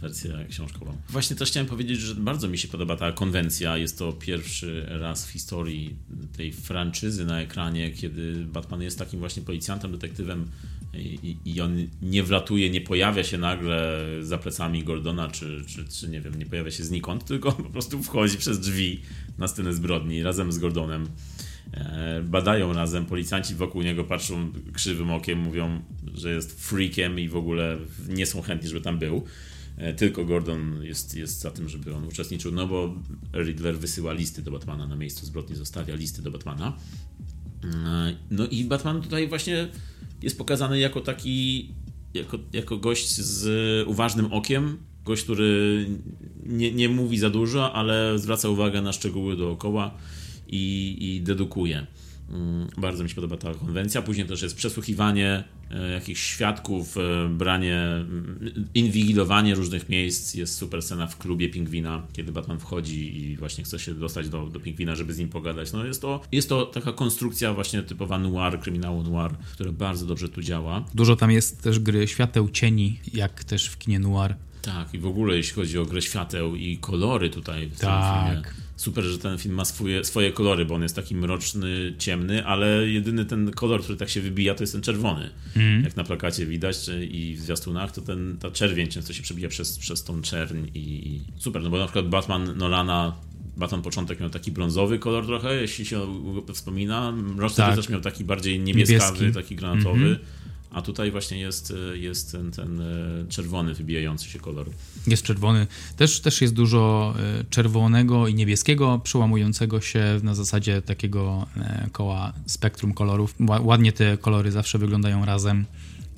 wersję książkową. Właśnie też chciałem powiedzieć, że bardzo mi się podoba ta konwencja. Jest to pierwszy raz w historii tej franczyzy na ekranie, kiedy Batman jest takim właśnie policjantem, detektywem i, i- on nie wlatuje, nie pojawia się nagle za plecami Gordona, czy, czy, czy nie wiem, nie pojawia się znikąd, tylko po prostu wchodzi przez drzwi na scenę zbrodni razem z Gordonem. E, Badają razem, policjanci wokół niego patrzą krzywym okiem, mówią, że jest freakiem i w ogóle nie są chętni, żeby tam był. E, Tylko Gordon jest, jest za tym, żeby on uczestniczył, no bo Riddler wysyła listy do Batmana na miejscu zbrodni, zostawia listy do Batmana. E, No i Batman tutaj właśnie jest pokazany jako taki, jako, jako gość z uważnym okiem, gość, który nie, nie mówi za dużo, ale zwraca uwagę na szczegóły dookoła i, i dedukuje. Mm, Bardzo mi się podoba ta konwencja. Później też jest przesłuchiwanie e, jakichś świadków, e, branie, mm, inwigilowanie różnych miejsc. Jest super scena w klubie Pingwina, kiedy Batman wchodzi i właśnie chce się dostać do, do Pingwina, żeby z nim pogadać. No jest to, jest to taka konstrukcja właśnie typowa noir, kryminału noir, która bardzo dobrze tu działa. Dużo tam jest też gry świateł, cieni, jak też w kinie noir. Tak, i w ogóle jeśli chodzi o grę świateł i kolory tutaj w Tak. tym filmie. Super, że ten film ma swoje, swoje kolory, bo on jest taki mroczny, ciemny, ale jedyny ten kolor, który tak się wybija, to jest ten czerwony. Mhm. Jak na plakacie widać i w zwiastunach, to ten, ta czerwień często się przebija przez, przez tą czerń i, super, no bo na przykład Batman Nolana Batman początek miał taki brązowy kolor trochę, jeśli się wspomina. Mroczny Tak. też miał taki bardziej niebieskawy, Niebieski. taki granatowy. A tutaj właśnie jest, jest ten, ten e, czerwony, wybijający się kolor. Jest czerwony. Też, też jest dużo e, czerwonego i niebieskiego, przełamującego się na zasadzie takiego e, koła spektrum kolorów. Ła- Ładnie te kolory zawsze wyglądają razem.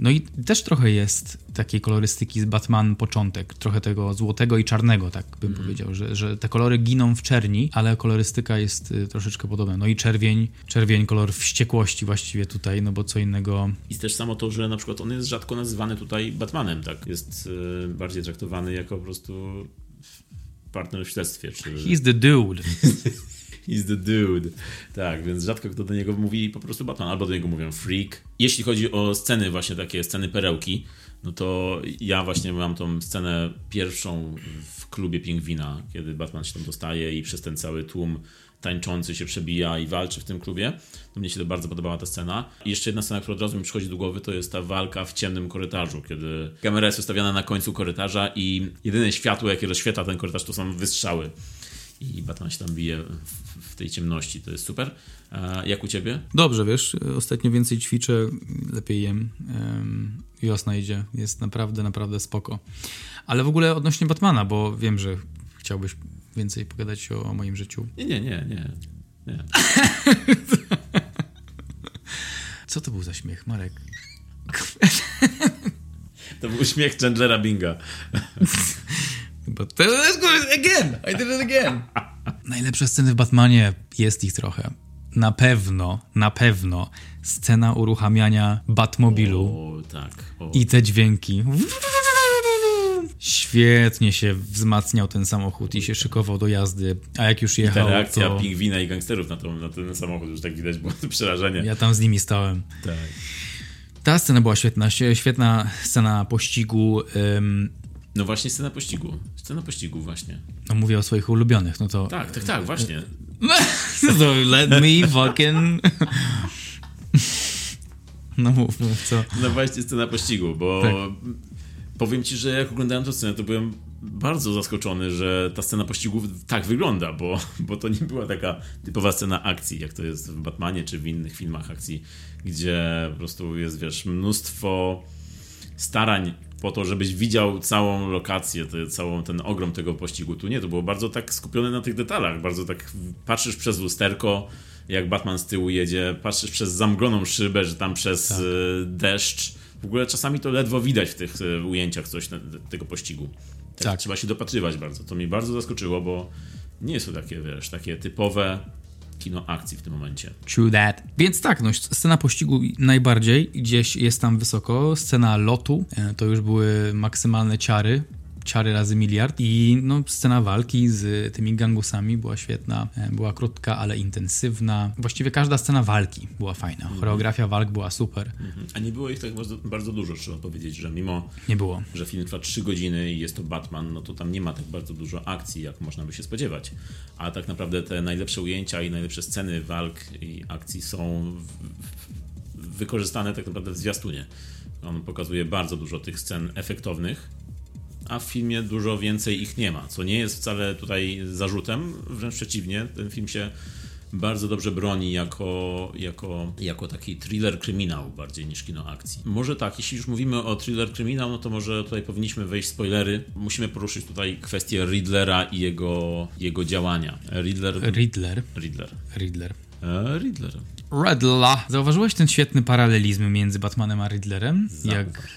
No i też trochę jest takiej kolorystyki z Batman początek, trochę tego złotego i czarnego, tak bym powiedział, że, że te kolory giną w czerni, ale kolorystyka jest y, troszeczkę podobna. No i czerwień, czerwień kolor wściekłości właściwie tutaj, no bo co innego I też samo to, że na przykład on jest rzadko nazywany tutaj Batmanem, tak? Jest e, bardziej traktowany jako po prostu partner w śledztwie, czy... He's the dude. (laughs) He's the dude. Tak, więc rzadko kto do niego mówi po prostu Batman, albo do niego mówią freak. Jeśli chodzi o sceny, właśnie takie sceny perełki, no to ja właśnie mam tą scenę pierwszą w klubie Pingwina, kiedy Batman się tam dostaje i przez ten cały tłum tańczący się przebija i walczy w tym klubie. To mnie się to bardzo podobała ta scena. I jeszcze jedna scena, która od razu mi przychodzi do głowy, to jest ta walka w ciemnym korytarzu, kiedy kamera jest ustawiona na końcu korytarza i jedyne światło, jakie rozświetla ten korytarz, to są wystrzały i Batman się tam bije w, tej ciemności, to jest super. A jak u ciebie? Dobrze, wiesz, ostatnio więcej ćwiczę, lepiej jem. Um, wiosna idzie, jest naprawdę, naprawdę spoko. Ale w ogóle odnośnie Batmana, bo wiem, że chciałbyś więcej pogadać o, o moim życiu. Nie, nie, nie, nie. nie. Co to był za śmiech, Marek? To był śmiech Chandlera Binga. (laughs) But let's go again! I did it again! (laughs) Najlepsze sceny w Batmanie, jest ich trochę. Na pewno, na pewno scena uruchamiania Batmobilu O, tak. O. i te dźwięki. Świetnie się wzmacniał ten samochód i się szykował do jazdy, a jak już Ta jechał, reakcja to pingwina i gangsterów na, to, na ten samochód, już tak widać było (laughs) przerażenie. ja tam z nimi stałem. Tak. Ta scena była świetna, świe- świetna scena pościgu. ym, No właśnie scena pościgu. Scena pościgu właśnie. no mówię o swoich ulubionych, no to... Tak, tak, tak, właśnie. (laughs) so let me fucking... No mów, mów, co? No właśnie scena pościgu, bo Tak. powiem ci, że jak oglądałem tę scenę, to byłem bardzo zaskoczony, że ta scena pościgu tak wygląda, bo, bo to nie była taka typowa scena akcji, jak to jest w Batmanie czy w innych filmach akcji, gdzie po prostu jest, wiesz, mnóstwo starań po to, żebyś widział całą lokację, te, całą ten ogrom tego pościgu. Tu nie, to było bardzo tak skupione na tych detalach, bardzo tak patrzysz przez lusterko, jak Batman z tyłu jedzie, patrzysz przez zamgloną szybę, że tam przez e, deszcz. W ogóle czasami to ledwo widać w tych e, ujęciach coś na, tego pościgu. Tak, Tak. Trzeba się dopatrywać bardzo. To mnie bardzo zaskoczyło, bo nie jest to takie, wiesz, takie typowe kino akcji w tym momencie. True that. Więc tak, no, scena pościgu najbardziej, gdzieś jest tam wysoko. Scena lotu, e, to już były maksymalne ciary. Ciary razy miliard. I no, scena walki z tymi gangusami była świetna. E, Była krótka, ale intensywna. Właściwie każda scena walki była fajna. Choreografia walk była super. Mhm. A nie było ich tak bardzo, bardzo dużo, trzeba powiedzieć, że mimo Nie było. że film trwa 3 godziny i jest to Batman, no to tam nie ma tak bardzo dużo akcji, jak można by się spodziewać. A tak naprawdę te najlepsze ujęcia i najlepsze sceny walk i akcji są w, w, wykorzystane tak naprawdę w zwiastunie. On pokazuje bardzo dużo tych scen efektownych, a w filmie dużo więcej ich nie ma, co nie jest wcale tutaj zarzutem, wręcz przeciwnie, ten film się bardzo dobrze broni jako, jako, jako taki thriller kryminał bardziej niż kino akcji. Może tak, jeśli już mówimy o thriller kryminał, no to może tutaj powinniśmy wejść w spoilery. Musimy poruszyć tutaj kwestię Riddlera i jego, jego działania. Riddler... Riddler. Riddler. Riddler. E, Riddler. Riddler. Zauważyłeś ten świetny paralelizm między Batmanem a Riddlerem? Zauważyłem. jak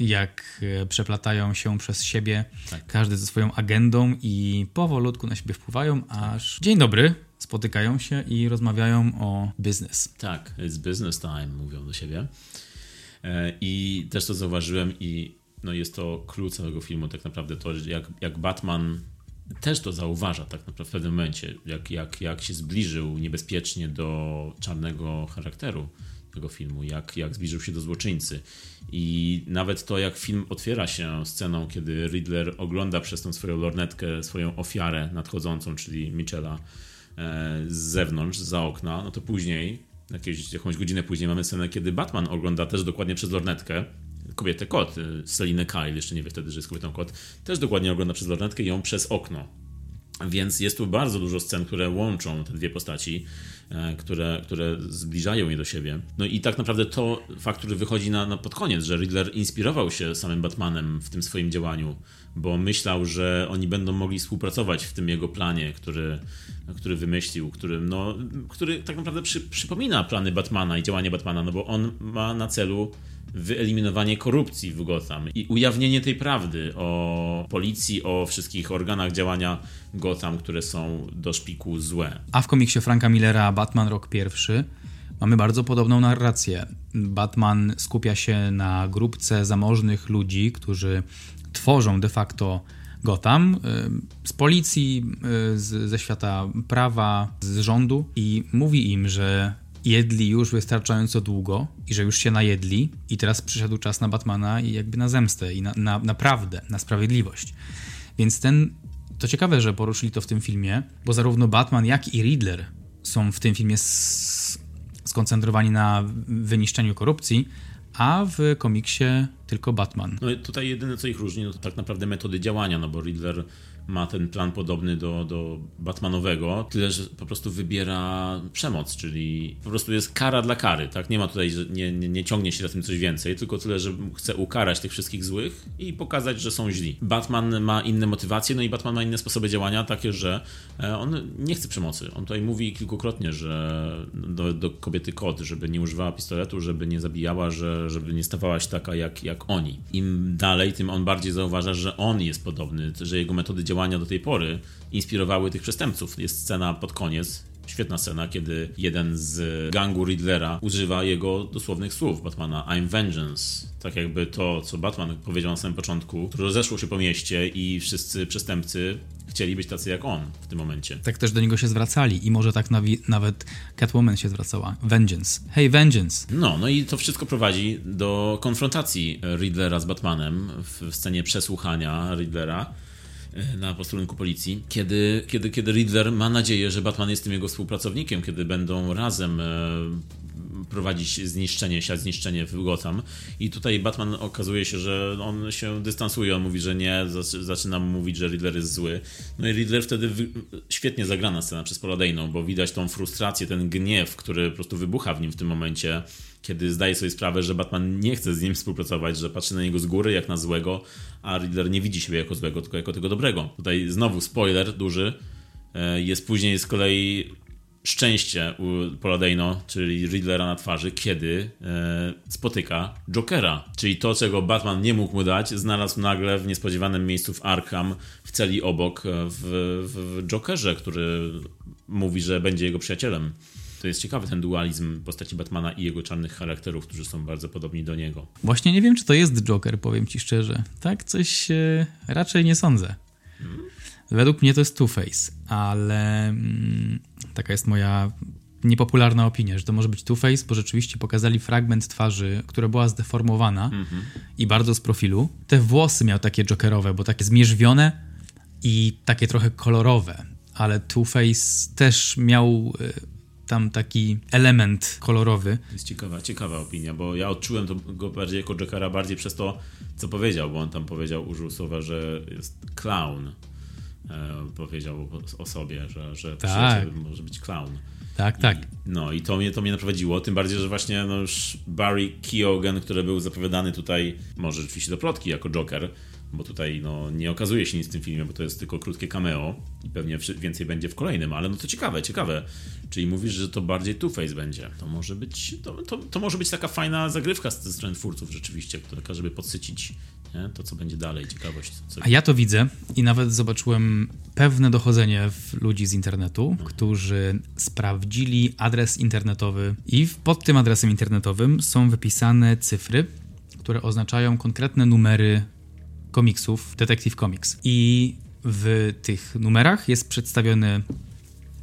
e, przeplatają się przez siebie, Tak. każdy ze swoją agendą i powolutku na siebie wpływają, aż dzień dobry, spotykają się i rozmawiają o biznes. Tak, it's business time, mówią do siebie. E, I też to zauważyłem i no jest to klucz całego filmu tak naprawdę to, jak, jak Batman też to zauważa tak naprawdę w pewnym momencie, jak, jak, jak się zbliżył niebezpiecznie do czarnego charakteru tego filmu, jak, jak zbliżył się do złoczyńcy. I nawet to, jak film otwiera się sceną, kiedy Riddler ogląda przez tą swoją lornetkę swoją ofiarę nadchodzącą, czyli Michela e, z zewnątrz, za okna, no to później, jakieś, jakąś godzinę później mamy scenę, kiedy Batman ogląda też dokładnie przez lornetkę kobietę kot, y, Selinę Kyle, jeszcze nie wie wtedy, że jest kobietą kot, też dokładnie ogląda przez lornetkę i ją przez okno. Więc jest tu bardzo dużo scen, które łączą te dwie postaci, e, które, które zbliżają je do siebie. No i tak naprawdę to fakt, który wychodzi na, na pod koniec, że Riddler inspirował się samym Batmanem w tym swoim działaniu, bo myślał, że oni będą mogli współpracować w tym jego planie, który, który wymyślił, który, no, który tak naprawdę przy, przypomina plany Batmana i działanie Batmana, no bo on ma na celu wyeliminowanie korupcji w Gotham i ujawnienie tej prawdy o policji, o wszystkich organach działania Gotham, które są do szpiku złe. A w komiksie Franka Millera Batman Rok pierwszy mamy bardzo podobną narrację. Batman skupia się na grupce zamożnych ludzi, którzy tworzą de facto Gotham y, z policji, y, z, ze świata prawa, z rządu i mówi im, że jedli już wystarczająco długo i że już się najedli i teraz przyszedł czas na Batmana i jakby na zemstę i na, na, na prawdę, na sprawiedliwość. Więc ten, to ciekawe, że poruszyli to w tym filmie, bo zarówno Batman jak i Riddler są w tym filmie skoncentrowani na wyniszczeniu korupcji, a w komiksie tylko Batman. No tutaj jedyne co ich różni, no to tak naprawdę metody działania, no bo Riddler ma ten plan podobny do, do Batmanowego, tyle że po prostu wybiera przemoc, czyli po prostu jest kara dla kary, tak? Nie ma tutaj, że nie, nie, nie ciągnie się za tym coś więcej, tylko tyle, że chce ukarać tych wszystkich złych i pokazać, że są źli. Batman ma inne motywacje, no i Batman ma inne sposoby działania, takie, że e, on nie chce przemocy. On tutaj mówi kilkukrotnie, że do, do kobiety kod, żeby nie używała pistoletu, żeby nie zabijała, że, żeby nie stawała się taka jak, jak jak oni. Im dalej, tym on bardziej zauważa, że on jest podobny, że jego metody działania do tej pory inspirowały tych przestępców. Jest scena pod koniec, Świetna scena, kiedy jeden z gangu Riddlera używa jego dosłownych słów Batmana I'm vengeance. Tak jakby to, co Batman powiedział na samym początku, rozeszło się po mieście i wszyscy przestępcy chcieli być tacy jak on w tym momencie. Tak też do niego się zwracali i może tak nawet Catwoman się zwracała. Vengeance. Hey, vengeance. No, no i to wszystko prowadzi do konfrontacji Riddlera z Batmanem w scenie przesłuchania Riddlera na posterunku policji, kiedy, kiedy, kiedy Riddler ma nadzieję, że Batman jest tym jego współpracownikiem, kiedy będą razem prowadzić zniszczenie, siać zniszczenie w Gotham. I tutaj Batman okazuje się, że on się dystansuje, on mówi, że nie, zaczyna mówić, że Riddler jest zły. No i Riddler wtedy świetnie zagrana scena przez Paladejną, bo widać tą frustrację, ten gniew, który po prostu wybucha w nim w tym momencie kiedy zdaje sobie sprawę, że Batman nie chce z nim współpracować, że patrzy na niego z góry jak na złego, a Riddler nie widzi siebie jako złego, tylko jako tego dobrego. Tutaj znowu spoiler duży. E, jest później z kolei szczęście u Paladino, czyli Riddlera na twarzy, kiedy e, spotyka Jokera. Czyli to, czego Batman nie mógł mu dać, znalazł nagle w niespodziewanym miejscu w Arkham, w celi obok, e, w, w Jokerze, który mówi, że będzie jego przyjacielem. To jest ciekawy ten dualizm postaci Batmana i jego czarnych charakterów, którzy są bardzo podobni do niego. Właśnie nie wiem, czy to jest Joker, powiem ci szczerze. Tak, coś e, raczej nie sądzę. Hmm? Według mnie to jest Two-Face, ale mm, taka jest moja niepopularna opinia, że to może być Two-Face, bo rzeczywiście pokazali fragment twarzy, która była zdeformowana mm -hmm. i bardzo z profilu. Te włosy miał takie jokerowe, bo takie zmierzwione i takie trochę kolorowe, ale Two-Face też miał e, tam taki element kolorowy. To jest ciekawa, ciekawa opinia, bo ja odczułem to go bardziej jako Jokera bardziej przez to, co powiedział, bo on tam powiedział, użył słowa, że jest clown. E, powiedział o, sobie, że, że tak. może być clown. Tak, tak. I, no i to mnie, to mnie naprowadziło, tym bardziej, że właśnie no już Barry Keoghan, który był zapowiadany tutaj, może rzeczywiście do plotki jako Joker, bo tutaj no, nie okazuje się nic w tym filmie, bo to jest tylko krótkie cameo i pewnie więcej będzie w kolejnym, ale no to ciekawe, ciekawe. Czyli mówisz, że to bardziej Two-Face będzie. To może być, to, to, to może być taka fajna zagrywka ze strony twórców rzeczywiście, taka, żeby podsycić nie? to, co będzie dalej, ciekawość. Co... A ja to widzę i nawet zobaczyłem pewne dochodzenie w ludzi z internetu, mhm. którzy sprawdzili adres internetowy i pod tym adresem internetowym są wypisane cyfry, które oznaczają konkretne numery komiksów Detective Comics. I w tych numerach jest przedstawiony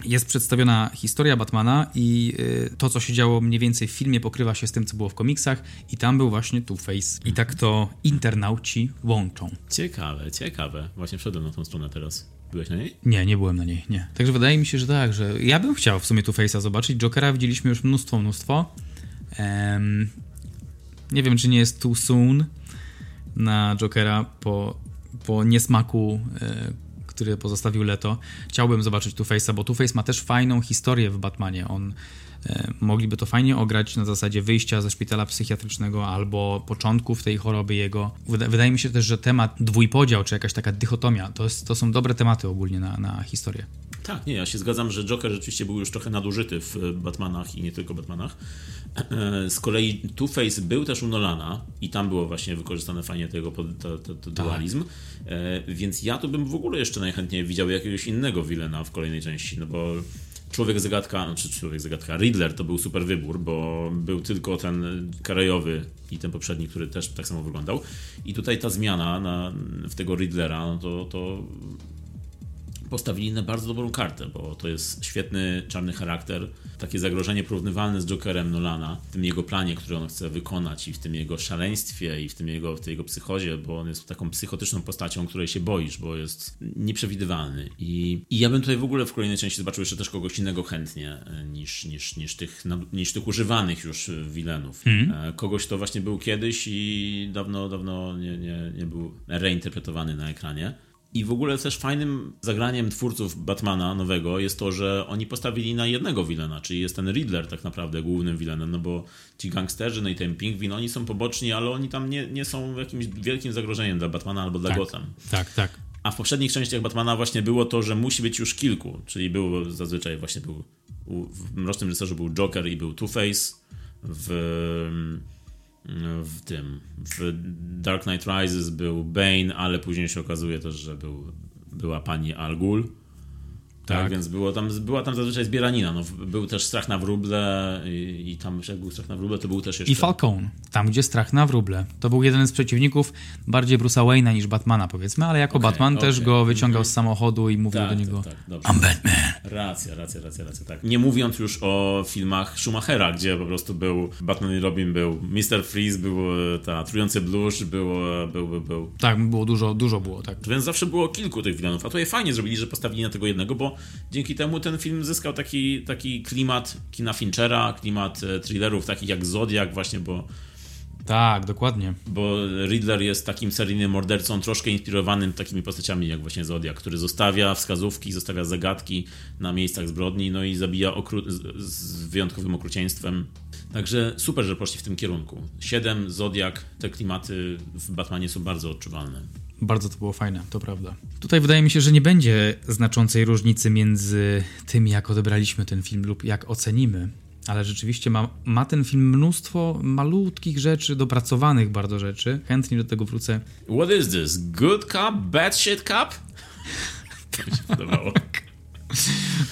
jest przedstawiona historia Batmana i y, to, co się działo mniej więcej w filmie, pokrywa się z tym, co było w komiksach, i tam był właśnie Two-Face. I tak to internauci łączą. Ciekawe, ciekawe. Właśnie wszedłem na tą stronę teraz. Byłeś na niej? Nie, nie byłem na niej, nie. Także wydaje mi się, że tak, że ja bym chciał w sumie Two-Face'a zobaczyć. Jokera widzieliśmy już mnóstwo, mnóstwo. Um, nie wiem, czy nie jest too soon na Jokera po, po niesmaku e, który pozostawił Leto. Chciałbym zobaczyć Two-Face'a, bo Two-Face ma też fajną historię w Batmanie. On e, mogliby to fajnie ograć na zasadzie wyjścia ze szpitala psychiatrycznego albo początków tej choroby jego. Wydaje mi się też, że temat dwójpodział, czy jakaś taka dychotomia, to, jest, to są dobre tematy ogólnie na, na historię. Tak, nie, ja się zgadzam, że Joker rzeczywiście był już trochę nadużyty w Batmanach i nie tylko Batmanach. Z kolei Two-Face był też u Nolana i tam było właśnie wykorzystane fajnie tego to, to, to tak. dualizm, e, więc ja tu bym w ogóle jeszcze najchętniej widział jakiegoś innego Wilena w kolejnej części, no bo Człowiek Zagadka, znaczy Człowiek Zagadka, Riddler to był super wybór, bo był tylko ten krajowy i ten poprzedni, który też tak samo wyglądał. I tutaj ta zmiana na, w tego Riddlera, no to, to postawili na bardzo dobrą kartę, bo to jest świetny czarny charakter, takie zagrożenie porównywalne z Jokerem Nolana, w tym jego planie, który on chce wykonać i w tym jego szaleństwie i w tym jego, w tej jego psychozie, bo on jest taką psychotyczną postacią, której się boisz, bo jest nieprzewidywalny. I, i ja bym tutaj w ogóle w kolejnej części zobaczył jeszcze też kogoś innego chętnie e, niż, niż, niż, tych, niż tych używanych już wilenów. Mm. Kogoś, kto właśnie był kiedyś i dawno, dawno nie, nie, nie był reinterpretowany na ekranie. I w ogóle też fajnym zagraniem twórców Batmana nowego jest to, że oni postawili na jednego wilena, czyli jest ten Riddler tak naprawdę głównym vilenem, no bo ci gangsterzy, no i ten Pingwin, oni są poboczni, ale oni tam nie, nie są jakimś wielkim zagrożeniem dla Batmana albo dla tak, Gotham. Tak, tak. A w poprzednich częściach Batmana właśnie było to, że musi być już kilku, czyli był zazwyczaj właśnie był w Mrocznym Rycerzu był Joker i był Two-Face, w w tym. W Dark Knight Rises był Bane, ale później się okazuje też, że był, była pani Al Ghul. Tak, tak, więc było tam, była tam zazwyczaj zbieranina. No, był też strach na wróble i, i tam jak był strach na wróble, to był też jeszcze... I Falcone, tam gdzie strach na wróble. To był jeden z przeciwników bardziej Bruce'a Wayne'a niż Batmana powiedzmy, ale jako okay, Batman okay. też go wyciągał z samochodu i mówił tak, do niego tak, tak, I'm Batman. Racja, racja, racja, racja, tak. Nie mówiąc już o filmach Schumachera, gdzie po prostu był Batman i Robin, był Mr. Freeze, był e, ta trujący blusz, było, był, był, był. Tak, było dużo, dużo było, tak. Więc zawsze było kilku tych wilanów, a je fajnie zrobili, że postawili na tego jednego, bo dzięki temu ten film zyskał taki, taki klimat kina Finchera, klimat e, thrillerów takich jak Zodiak właśnie, bo tak, dokładnie. Bo Riddler jest takim seryjnym mordercą, troszkę inspirowanym takimi postaciami jak właśnie Zodiak, który zostawia wskazówki, zostawia zagadki na miejscach zbrodni, no i zabija z, z wyjątkowym okrucieństwem. Także super, że poszli w tym kierunku. Siedem, Zodiak, te klimaty w Batmanie są bardzo odczuwalne. Bardzo to było fajne, to prawda. Tutaj wydaje mi się, że nie będzie znaczącej różnicy między tym, jak odebraliśmy ten film lub jak ocenimy. Ale rzeczywiście ma, ma ten film mnóstwo malutkich rzeczy, dopracowanych bardzo rzeczy. Chętnie do tego wrócę. What is this? Good cup? Bad shit cup? (laughs) To mi się podobało.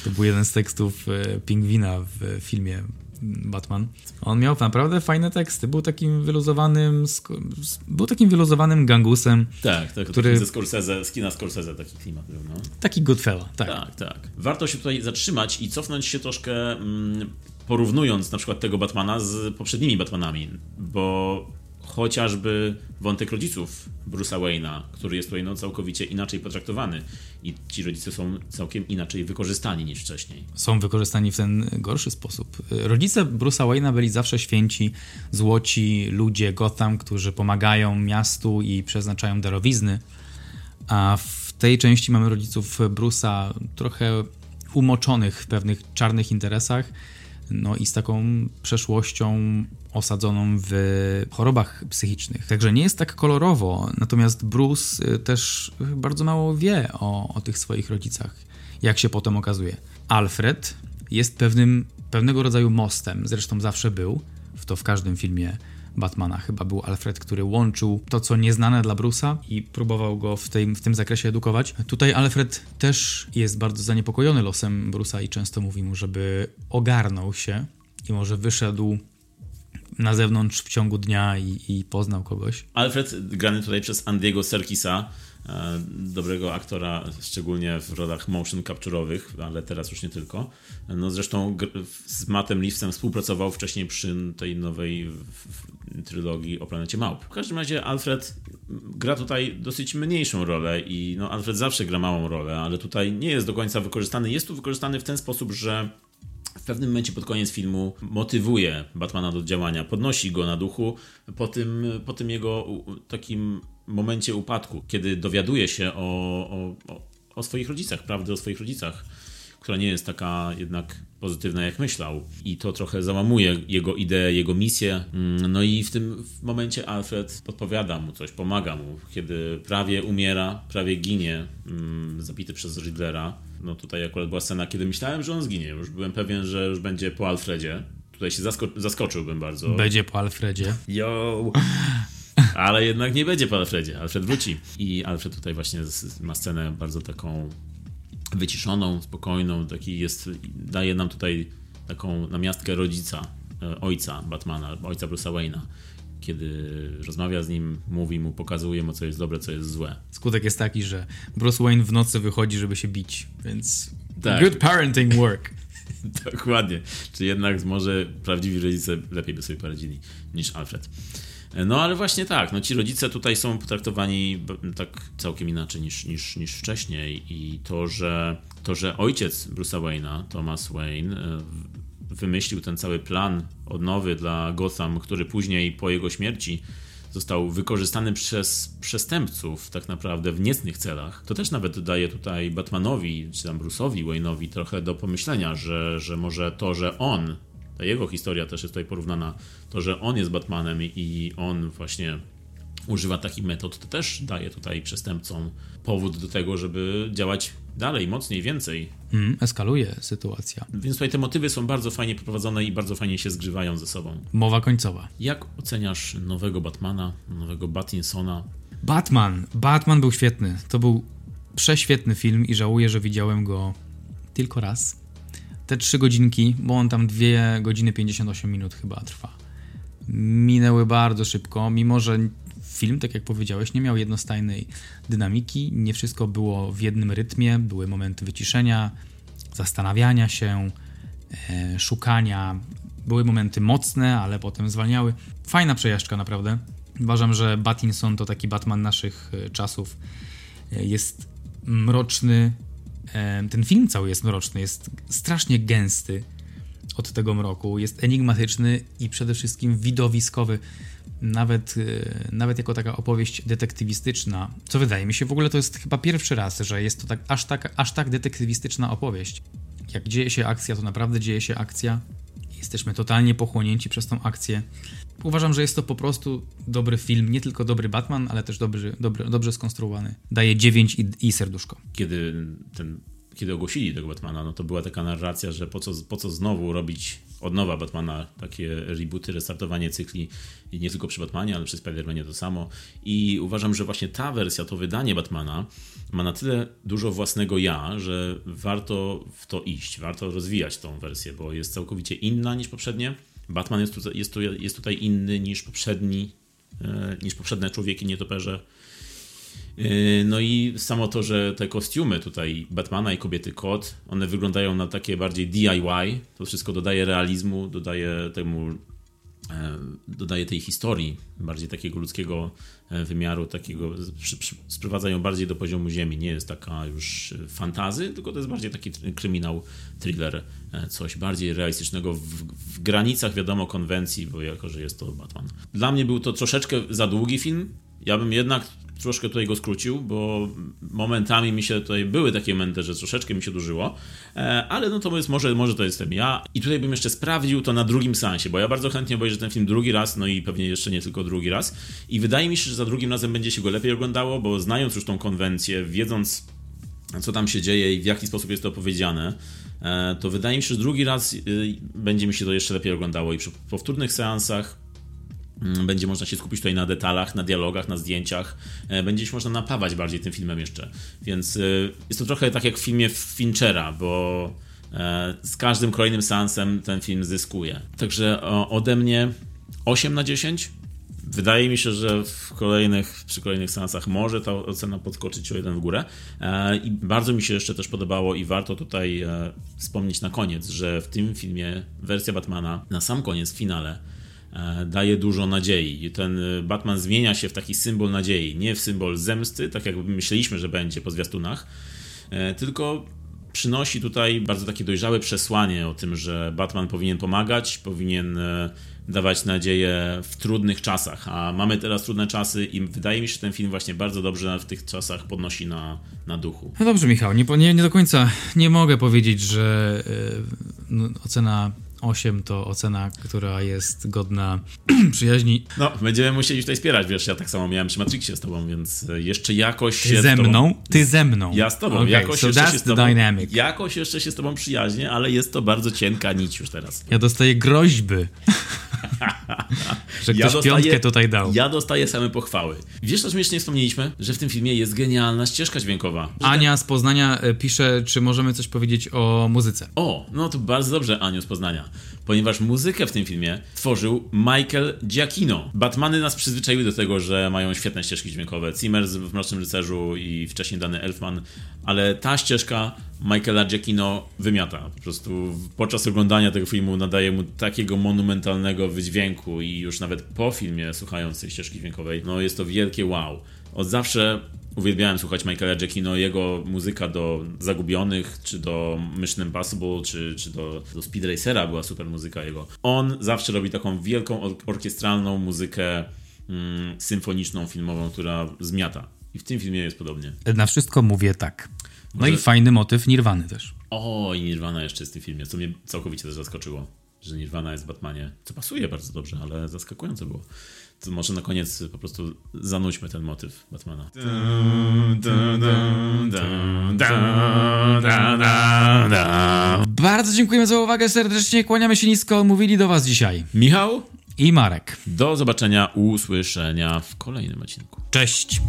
To był jeden z tekstów e, Pingwina w filmie Batman. On miał naprawdę fajne teksty. Był takim wyluzowanym, był takim wyluzowanym gangusem. Tak, tak, który... ze Scorsese, z kina Scorsese taki klimat był, no. Taki Goodfella, tak. Tak, tak. Warto się tutaj zatrzymać i cofnąć się troszkę mm, porównując na przykład tego Batmana z poprzednimi Batmanami, bo chociażby wątek rodziców Bruce'a Wayne'a, który jest tutaj no, całkowicie inaczej potraktowany i ci rodzice są całkiem inaczej wykorzystani niż wcześniej. Są wykorzystani w ten gorszy sposób. Rodzice Bruce'a Wayne'a byli zawsze święci, złoci ludzie Gotham, którzy pomagają miastu i przeznaczają darowizny, a w tej części mamy rodziców Bruce'a trochę umoczonych w pewnych czarnych interesach, no i z taką przeszłością osadzoną w chorobach psychicznych. Także nie jest tak kolorowo, natomiast Bruce y, też bardzo mało wie o, o tych swoich rodzicach, jak się potem okazuje. Alfred jest pewnym, pewnego rodzaju mostem, zresztą zawsze był, w to w każdym filmie Batmana. Chyba był Alfred, który łączył to, co nieznane dla Bruce'a i próbował go w, tej, w tym zakresie edukować. Tutaj Alfred też jest bardzo zaniepokojony losem Bruce'a i często mówi mu, żeby ogarnął się i może wyszedł na zewnątrz w ciągu dnia i, i poznał kogoś. Alfred, grany tutaj przez Andiego Serkisa, e, dobrego aktora, szczególnie w rolach motion capture'owych, ale teraz już nie tylko. No zresztą z Mattem Leafsem współpracował wcześniej przy tej nowej trylogii o planecie Małp. W każdym razie Alfred gra tutaj dosyć mniejszą rolę i no Alfred zawsze gra małą rolę, ale tutaj nie jest do końca wykorzystany. Jest tu wykorzystany w ten sposób, że w pewnym momencie pod koniec filmu motywuje Batmana do działania, podnosi go na duchu po tym, po tym jego takim momencie upadku, kiedy dowiaduje się o, o, o swoich rodzicach, prawdy o swoich rodzicach która nie jest taka jednak pozytywna, jak myślał. I to trochę załamuje jego ideę, jego misję. Mm, no i w tym momencie Alfred podpowiada mu coś, pomaga mu, kiedy prawie umiera, prawie ginie, mm, zabity przez Riddlera. No tutaj akurat była scena, kiedy myślałem, że on zginie. Już byłem pewien, że już będzie po Alfredzie. Tutaj się zasko zaskoczyłbym bardzo. Będzie po Alfredzie. Yo! Ale jednak nie będzie po Alfredzie. Alfred wróci. I Alfred tutaj właśnie ma scenę bardzo taką wyciszoną, spokojną, taki jest, daje nam tutaj taką namiastkę rodzica, e, ojca Batmana, ojca Bruce'a Wayne'a, kiedy rozmawia z nim, mówi mu, pokazuje mu, co jest dobre, co jest złe. Skutek jest taki, że Bruce Wayne w nocy wychodzi, żeby się bić, więc tak. good parenting work. (laughs) Dokładnie. Czy jednak może prawdziwi rodzice lepiej by sobie poradzili niż Alfred. No ale właśnie tak, no ci rodzice tutaj są potraktowani tak całkiem inaczej niż, niż, niż wcześniej i to, że to, że ojciec Bruce'a Wayne'a, Thomas Wayne, e, wymyślił ten cały plan odnowy dla Gotham, który później po jego śmierci został wykorzystany przez przestępców tak naprawdę w niecnych celach, to też nawet daje tutaj Batmanowi, czy tam Bruce'owi Wayne'owi trochę do pomyślenia, że, że może to, że on ta jego historia też jest tutaj porównana. To, że on jest Batmanem i on właśnie używa takich metod, to też daje tutaj przestępcom powód do tego, żeby działać dalej, mocniej, więcej. Mm, eskaluje sytuacja. Więc tutaj te motywy są bardzo fajnie poprowadzone i bardzo fajnie się zgrywają ze sobą. Mowa końcowa. Jak oceniasz nowego Batmana, nowego Batinsona? Batman. Batman był świetny. To był prześwietny film i żałuję, że widziałem go tylko raz. Te trzy godzinki, bo on tam 2 godziny 58 minut chyba trwa. Minęły bardzo szybko, mimo że film, tak jak powiedziałeś, nie miał jednostajnej dynamiki, nie wszystko było w jednym rytmie, były momenty wyciszenia, zastanawiania się, e, szukania, były momenty mocne, ale potem zwalniały. Fajna przejażdżka naprawdę. Uważam, że Battinson to taki Batman naszych e, czasów. E, jest mroczny, ten film cały jest mroczny, jest strasznie gęsty od tego mroku, jest enigmatyczny i przede wszystkim widowiskowy nawet, e, nawet jako taka opowieść detektywistyczna, co wydaje mi się w ogóle to jest chyba pierwszy raz, że jest to tak, aż, tak, aż tak detektywistyczna opowieść. Jak dzieje się akcja, to naprawdę dzieje się akcja. Jesteśmy totalnie pochłonięci przez tą akcję. Uważam, że jest to po prostu dobry film, nie tylko dobry Batman, ale też dobry, dobry, dobrze skonstruowany. Daje 9 i, i serduszko. Kiedy ten kiedy ogłosili tego Batmana, no to była taka narracja, że po co, po co znowu robić od nowa Batmana, takie rebooty, restartowanie cykli i nie tylko przy Batmanie, ale przy Spider-Manie to samo. I uważam, że właśnie ta wersja, to wydanie Batmana ma na tyle dużo własnego ja, że warto w to iść, warto rozwijać tą wersję, bo jest całkowicie inna niż poprzednie. Batman jest tutaj, jest, tu, jest tutaj inny niż poprzedni, e, niż poprzednie człowieki nietoperze. Yy, no i samo to, że te kostiumy tutaj Batmana i kobiety kot, one wyglądają na takie bardziej DIY. To wszystko dodaje realizmu, dodaje temu e, dodaje tej historii, bardziej takiego ludzkiego e, wymiaru, takiego sprowadza ją bardziej do poziomu ziemi. Nie jest taka już fantazy, tylko to jest bardziej taki kryminał, thriller, e, coś bardziej realistycznego w, w granicach, wiadomo, konwencji, bo jako, że jest to Batman. Dla mnie był to troszeczkę za długi film. Ja bym jednak troszkę tutaj go skrócił, bo momentami mi się tutaj były takie momenty, że troszeczkę mi się dużyło, e, ale no to jest może, może to jestem ja. I tutaj bym jeszcze sprawdził to na drugim seansie, bo ja bardzo chętnie obejrzę ten film drugi raz, no i pewnie jeszcze nie tylko drugi raz. I wydaje mi się, że za drugim razem będzie się go lepiej oglądało, bo znając już tą konwencję, wiedząc co tam się dzieje i w jaki sposób jest to opowiedziane, e, to wydaje mi się, że drugi raz y, będzie mi się to jeszcze lepiej oglądało i przy powtórnych seansach będzie można się skupić tutaj na detalach, na dialogach, na zdjęciach. E, będzie się można napawać bardziej tym filmem jeszcze. Więc e, jest to trochę tak jak w filmie Finchera, bo e, z każdym kolejnym seansem ten film zyskuje. Także ode mnie 8 na 10. Wydaje mi się, że w kolejnych, przy kolejnych seansach może ta ocena podskoczyć o jeden w górę. I bardzo mi się jeszcze też podobało i warto tutaj wspomnieć na koniec, że w tym filmie wersja Batmana na sam koniec, w finale, daje dużo nadziei. Ten e, Batman zmienia się w taki symbol nadziei, nie w symbol zemsty, tak jak myśleliśmy, że będzie po zwiastunach, e, tylko przynosi tutaj bardzo takie dojrzałe przesłanie o tym, że Batman powinien pomagać, powinien dawać nadzieję w trudnych czasach, a mamy teraz trudne czasy i wydaje mi się, że ten film właśnie bardzo dobrze w tych czasach podnosi na, na duchu. No dobrze, Michał, nie, nie, nie do końca nie mogę powiedzieć, że yy, ocena 8 to ocena, która jest godna (clears throat) przyjaźni. No, będziemy musieli tutaj wspierać, wiesz, ja tak samo miałem przy Matrixie z tobą, więc jeszcze jakoś Ty ze mną? Tobą... Ty ze mną. Ja z tobą. Okay, jakoś so jeszcze się z tobą... Dynamic. Jakoś jeszcze się z tobą przyjaźnię, ale jest to bardzo cienka nić już teraz. Ja dostaję groźby. (laughs) że ktoś ja dostaję, piątkę tutaj dał. Ja dostaję same pochwały. Wiesz, co śmiesznie wspomnieliśmy? Że w tym filmie jest genialna ścieżka dźwiękowa. Ania z Poznania e, pisze, czy możemy coś powiedzieć o muzyce. O, no to bardzo dobrze, Aniu z Poznania ponieważ muzykę w tym filmie tworzył Michael Giacchino. Batmany nas przyzwyczaiły do tego, że mają świetne ścieżki dźwiękowe. Zimmer w Mrocznym Rycerzu i wcześniej dany Elfman, ale ta ścieżka Michaela Giacchino wymiata. Po prostu podczas oglądania tego filmu nadaje mu takiego monumentalnego wydźwięku i już nawet po filmie, słuchając tej ścieżki dźwiękowej, no jest to wielkie wow. Od zawsze uwielbiałem słuchać Michaela Giacchino, jego muzyka do Zagubionych, czy do Mission Impossible, czy, czy do, do Speed Racera była super muzyka jego. On zawsze robi taką wielką orkiestralną muzykę mm, symfoniczną, filmową, która zmiata. I w tym filmie jest podobnie. Na wszystko mówię tak. No Może... i fajny motyw Nirwany też. O, i Nirwana jeszcze jest w tym filmie, co mnie całkowicie też zaskoczyło. Że Nirvana jest w Batmanie. Co pasuje bardzo dobrze, ale zaskakujące było. To może na koniec po prostu zanudźmy ten motyw Batmana. Bardzo dziękujemy za uwagę, serdecznie kłaniamy się nisko. Mówili do Was dzisiaj Michał, i Marek. do zobaczenia, usłyszenia w kolejnym odcinku. Cześć.